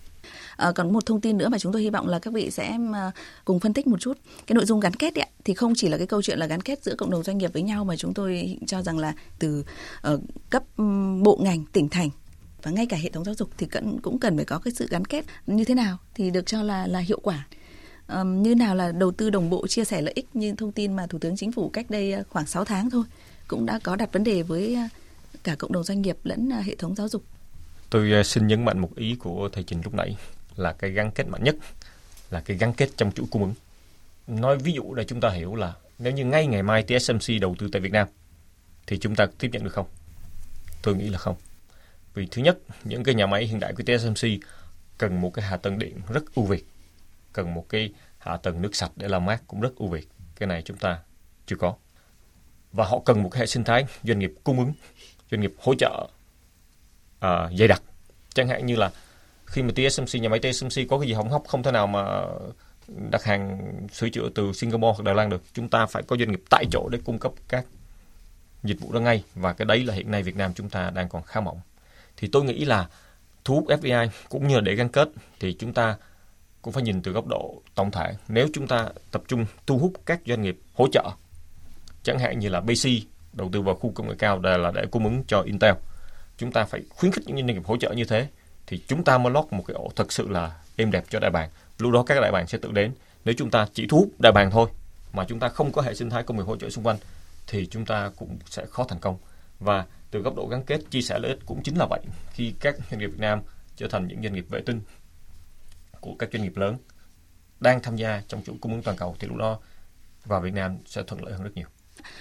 À, còn một thông tin nữa mà chúng tôi hy vọng là các vị sẽ ờ, cùng phân tích một chút. Cái nội dung gắn kết ấy, thì không chỉ là cái câu chuyện là gắn kết giữa cộng đồng doanh nghiệp với nhau mà chúng tôi cho rằng là từ uh, cấp bộ ngành tỉnh thành và ngay cả hệ thống giáo dục thì cần, cũng cần phải có cái sự gắn kết như thế nào thì được cho là là hiệu quả. Um, như nào là đầu tư đồng bộ chia sẻ lợi ích như thông tin mà thủ tướng chính phủ cách đây khoảng 6 tháng thôi cũng đã có đặt vấn đề với cả cộng đồng doanh nghiệp lẫn hệ thống giáo dục tôi ờ, xin nhấn mạnh một ý của thầy trình lúc nãy là cái gắn kết mạnh nhất là cái gắn kết trong chuỗi cung ứng nói ví dụ để chúng ta hiểu là nếu như ngay ngày mai TSMC đầu tư tại Việt Nam thì chúng ta tiếp nhận được không tôi nghĩ là không Vì thứ nhất, những cái nhà máy hiện đại của TSMC cần một cái hạ tầng điện rất ưu việt, cần một cái hạ tầng nước sạch để làm mát cũng rất ưu việt. Cái này chúng ta chưa có. Và họ cần một cái hệ sinh thái doanh nghiệp cung ứng, doanh nghiệp hỗ trợ uh, dày đặc. Chẳng hạn như là khi mà TSMC, nhà máy TSMC có cái gì hỏng hóc không thể nào mà đặt hàng sửa chữa từ Singapore hoặc Đài Loan được. Chúng ta phải có doanh nghiệp tại chỗ để cung cấp các dịch vụ đó ngay và cái đấy là hiện nay Việt Nam chúng ta đang còn khá mỏng. Thì tôi nghĩ là thu hút FDI cũng như để gắn kết thì chúng ta cũng phải nhìn từ góc độ tổng thể. Nếu chúng ta tập trung thu hút các doanh nghiệp hỗ trợ, chẳng hạn như là BC đầu tư vào khu công nghệ cao là để cung ứng cho Intel, chúng ta phải khuyến khích những doanh nghiệp hỗ trợ như thế, thì chúng ta mới lót một cái ổ thật sự là êm đẹp cho đại bàng. Lúc đó các đại bàng sẽ tự đến. Nếu chúng ta chỉ thu hút đại bàng thôi, mà chúng ta không có hệ sinh thái công nghiệp hỗ trợ xung quanh, thì chúng ta cũng sẽ khó thành công. Và từ góc độ gắn kết, chia sẻ lợi ích cũng chính là vậy. Khi các doanh nghiệp Việt Nam trở thành những doanh nghiệp vệ tinh của các doanh nghiệp lớn đang tham gia trong chuỗi cung ứng toàn cầu, thì lúc đó và Việt Nam sẽ thuận lợi hơn rất nhiều.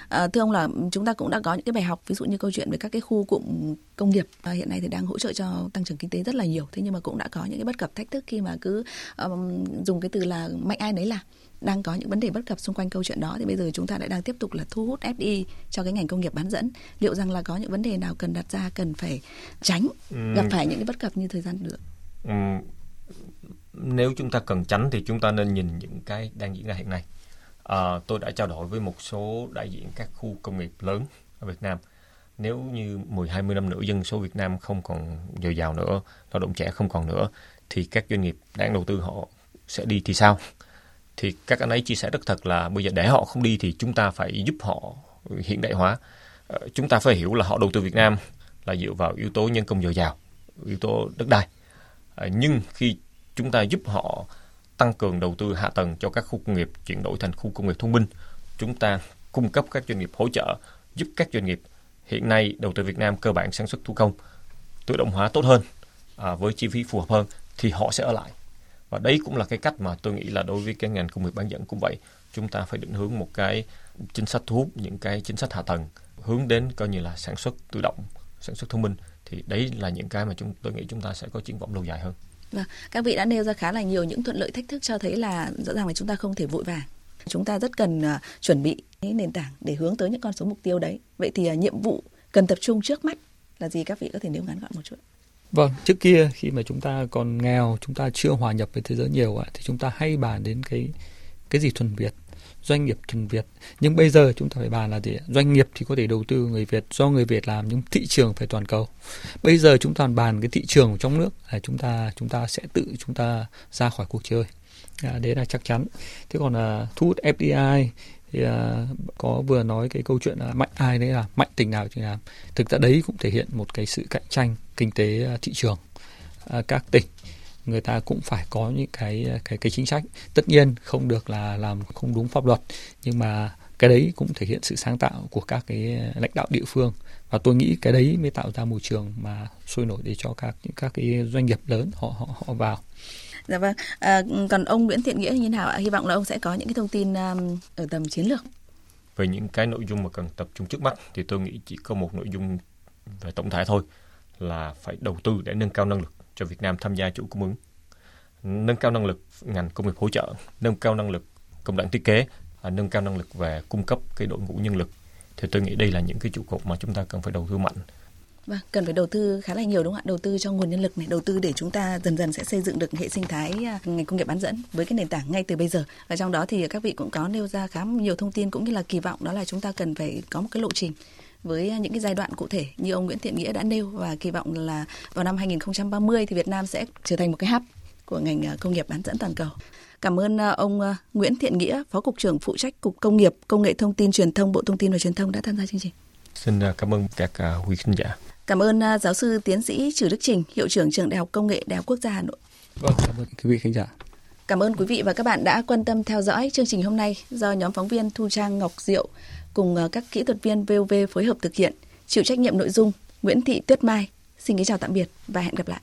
À, thưa ông là chúng ta cũng đã có những cái bài học ví dụ như câu chuyện về các cái khu cụm công nghiệp à, hiện nay thì đang hỗ trợ cho tăng trưởng kinh tế rất là nhiều. Thế nhưng mà cũng đã có những cái bất cập thách thức khi mà cứ um, dùng cái từ là mạnh ai nấy là đang có những vấn đề bất cập xung quanh câu chuyện đó. Thì bây giờ chúng ta lại đang tiếp tục là thu hút FDI cho cái ngành công nghiệp bán dẫn. Liệu rằng là có những vấn đề nào cần đặt ra cần phải tránh gặp phải những cái bất cập như thời gian ừ. nếu chúng ta cần tránh thì chúng ta nên nhìn những cái đang diễn ra hiện nay à, tôi đã trao đổi với một số đại diện các khu công nghiệp lớn ở Việt Nam nếu như 10-20 năm nữa dân số Việt Nam không còn dồi dào nữa, lao động trẻ không còn nữa, thì các doanh nghiệp đang đầu tư họ sẽ đi thì sao? Thì các anh ấy chia sẻ rất thật là bây giờ để họ không đi thì chúng ta phải giúp họ hiện đại hóa. Ờ, chúng ta phải hiểu là họ đầu tư Việt Nam là dựa vào yếu tố nhân công dồi dào, yếu tố đất đai. Ờ, nhưng khi chúng ta giúp họ tăng cường đầu tư hạ tầng cho các khu công nghiệp chuyển đổi thành khu công nghiệp thông minh. Chúng ta cung cấp các doanh nghiệp hỗ trợ giúp các doanh nghiệp hiện nay đầu tư Việt Nam cơ bản sản xuất thủ công tự động hóa tốt hơn à, với chi phí phù hợp hơn thì họ sẽ ở lại. Và đấy cũng là cái cách mà tôi nghĩ là đối với cái ngành công nghiệp bán dẫn cũng vậy. Chúng ta phải định hướng một cái chính sách thu hút những cái chính sách hạ tầng hướng đến coi như là sản xuất tự động sản xuất thông minh. Thì đấy là những cái mà chúng tôi nghĩ chúng ta sẽ có triển vọng lâu dài hơn. Vâng, các vị đã nêu ra khá là nhiều những thuận lợi thách thức cho thấy là rõ ràng là chúng ta không thể vội vàng. Chúng ta rất cần uh, chuẩn bị cái nền tảng để hướng tới những con số mục tiêu đấy. Vậy thì uh, nhiệm vụ cần tập trung trước mắt là gì các vị có thể nêu ngắn gọn một chút? Vâng, trước kia khi mà chúng ta còn nghèo, chúng ta chưa hòa nhập với thế giới nhiều thì chúng ta hay bàn đến cái cái gì thuần Việt doanh nghiệp thuần Việt. Nhưng bây giờ chúng ta phải bàn là gì? Doanh nghiệp thì có thể đầu tư người Việt do người Việt làm nhưng thị trường phải toàn cầu. Bây giờ chúng ta bàn cái thị trường trong nước là chúng ta chúng ta sẽ tự chúng ta ra khỏi cuộc chơi. À, đấy là chắc chắn. Thế còn là thu hút FDI thì à, có vừa nói cái câu chuyện là mạnh ai đấy là mạnh tỉnh nào thì làm. Thực ra đấy cũng thể hiện một cái sự cạnh tranh kinh tế à, thị trường à, các tỉnh người ta cũng phải có những cái cái cái chính sách tất nhiên không được là làm không đúng pháp luật nhưng mà cái đấy cũng thể hiện sự sáng tạo của các cái lãnh đạo địa phương và tôi nghĩ cái đấy mới tạo ra môi trường mà sôi nổi để cho các các cái doanh nghiệp lớn họ họ họ vào Dạ vâng. À, còn ông Nguyễn Thiện Nghĩa như thế nào ạ? Hy vọng là ông sẽ có những cái thông tin um, ở tầm chiến lược. Về những cái nội dung mà cần tập trung trước mắt thì tôi nghĩ chỉ có một nội dung về tổng thể thôi là phải đầu tư để nâng cao năng lực cho Việt Nam tham gia chuỗi cung ứng nâng cao năng lực ngành công nghiệp hỗ trợ nâng cao năng lực công đoạn thiết kế và nâng cao năng lực về cung cấp cái đội ngũ nhân lực thì tôi nghĩ đây là những cái trụ cột mà chúng ta cần phải đầu tư mạnh Vâng, cần phải đầu tư khá là nhiều đúng không ạ? Đầu tư cho nguồn nhân lực này, đầu tư để chúng ta dần dần sẽ xây dựng được hệ sinh thái à, ngành công nghiệp bán dẫn với cái nền tảng ngay từ bây giờ. Và trong đó thì các vị cũng có nêu ra khá nhiều thông tin cũng như là kỳ vọng đó là chúng ta cần phải có một cái lộ trình với những cái giai đoạn cụ thể như ông Nguyễn Thiện Nghĩa đã nêu và kỳ vọng là vào năm 2030 thì Việt Nam sẽ trở thành một cái hub của ngành à, công nghiệp bán dẫn toàn cầu. Cảm ơn à, ông à, Nguyễn Thiện Nghĩa, Phó Cục trưởng phụ trách Cục Công nghiệp, Công nghệ Thông tin Truyền thông, Bộ Thông tin và Truyền thông đã tham gia chương trình. Xin cảm ơn các quý khán giả. Cảm ơn giáo sư tiến sĩ Trử Đức Trình, Hiệu trưởng Trường Đại học Công nghệ Đại học Quốc gia Hà Nội. Vâng, cảm ơn quý vị khán giả. Cảm ơn quý vị và các bạn đã quan tâm theo dõi chương trình hôm nay do nhóm phóng viên Thu Trang Ngọc Diệu cùng ờ, các kỹ thuật viên VOV phối hợp thực hiện. Chịu trách nhiệm nội dung Nguyễn Thị Tuyết Mai. Xin kính chào tạm biệt và hẹn gặp lại.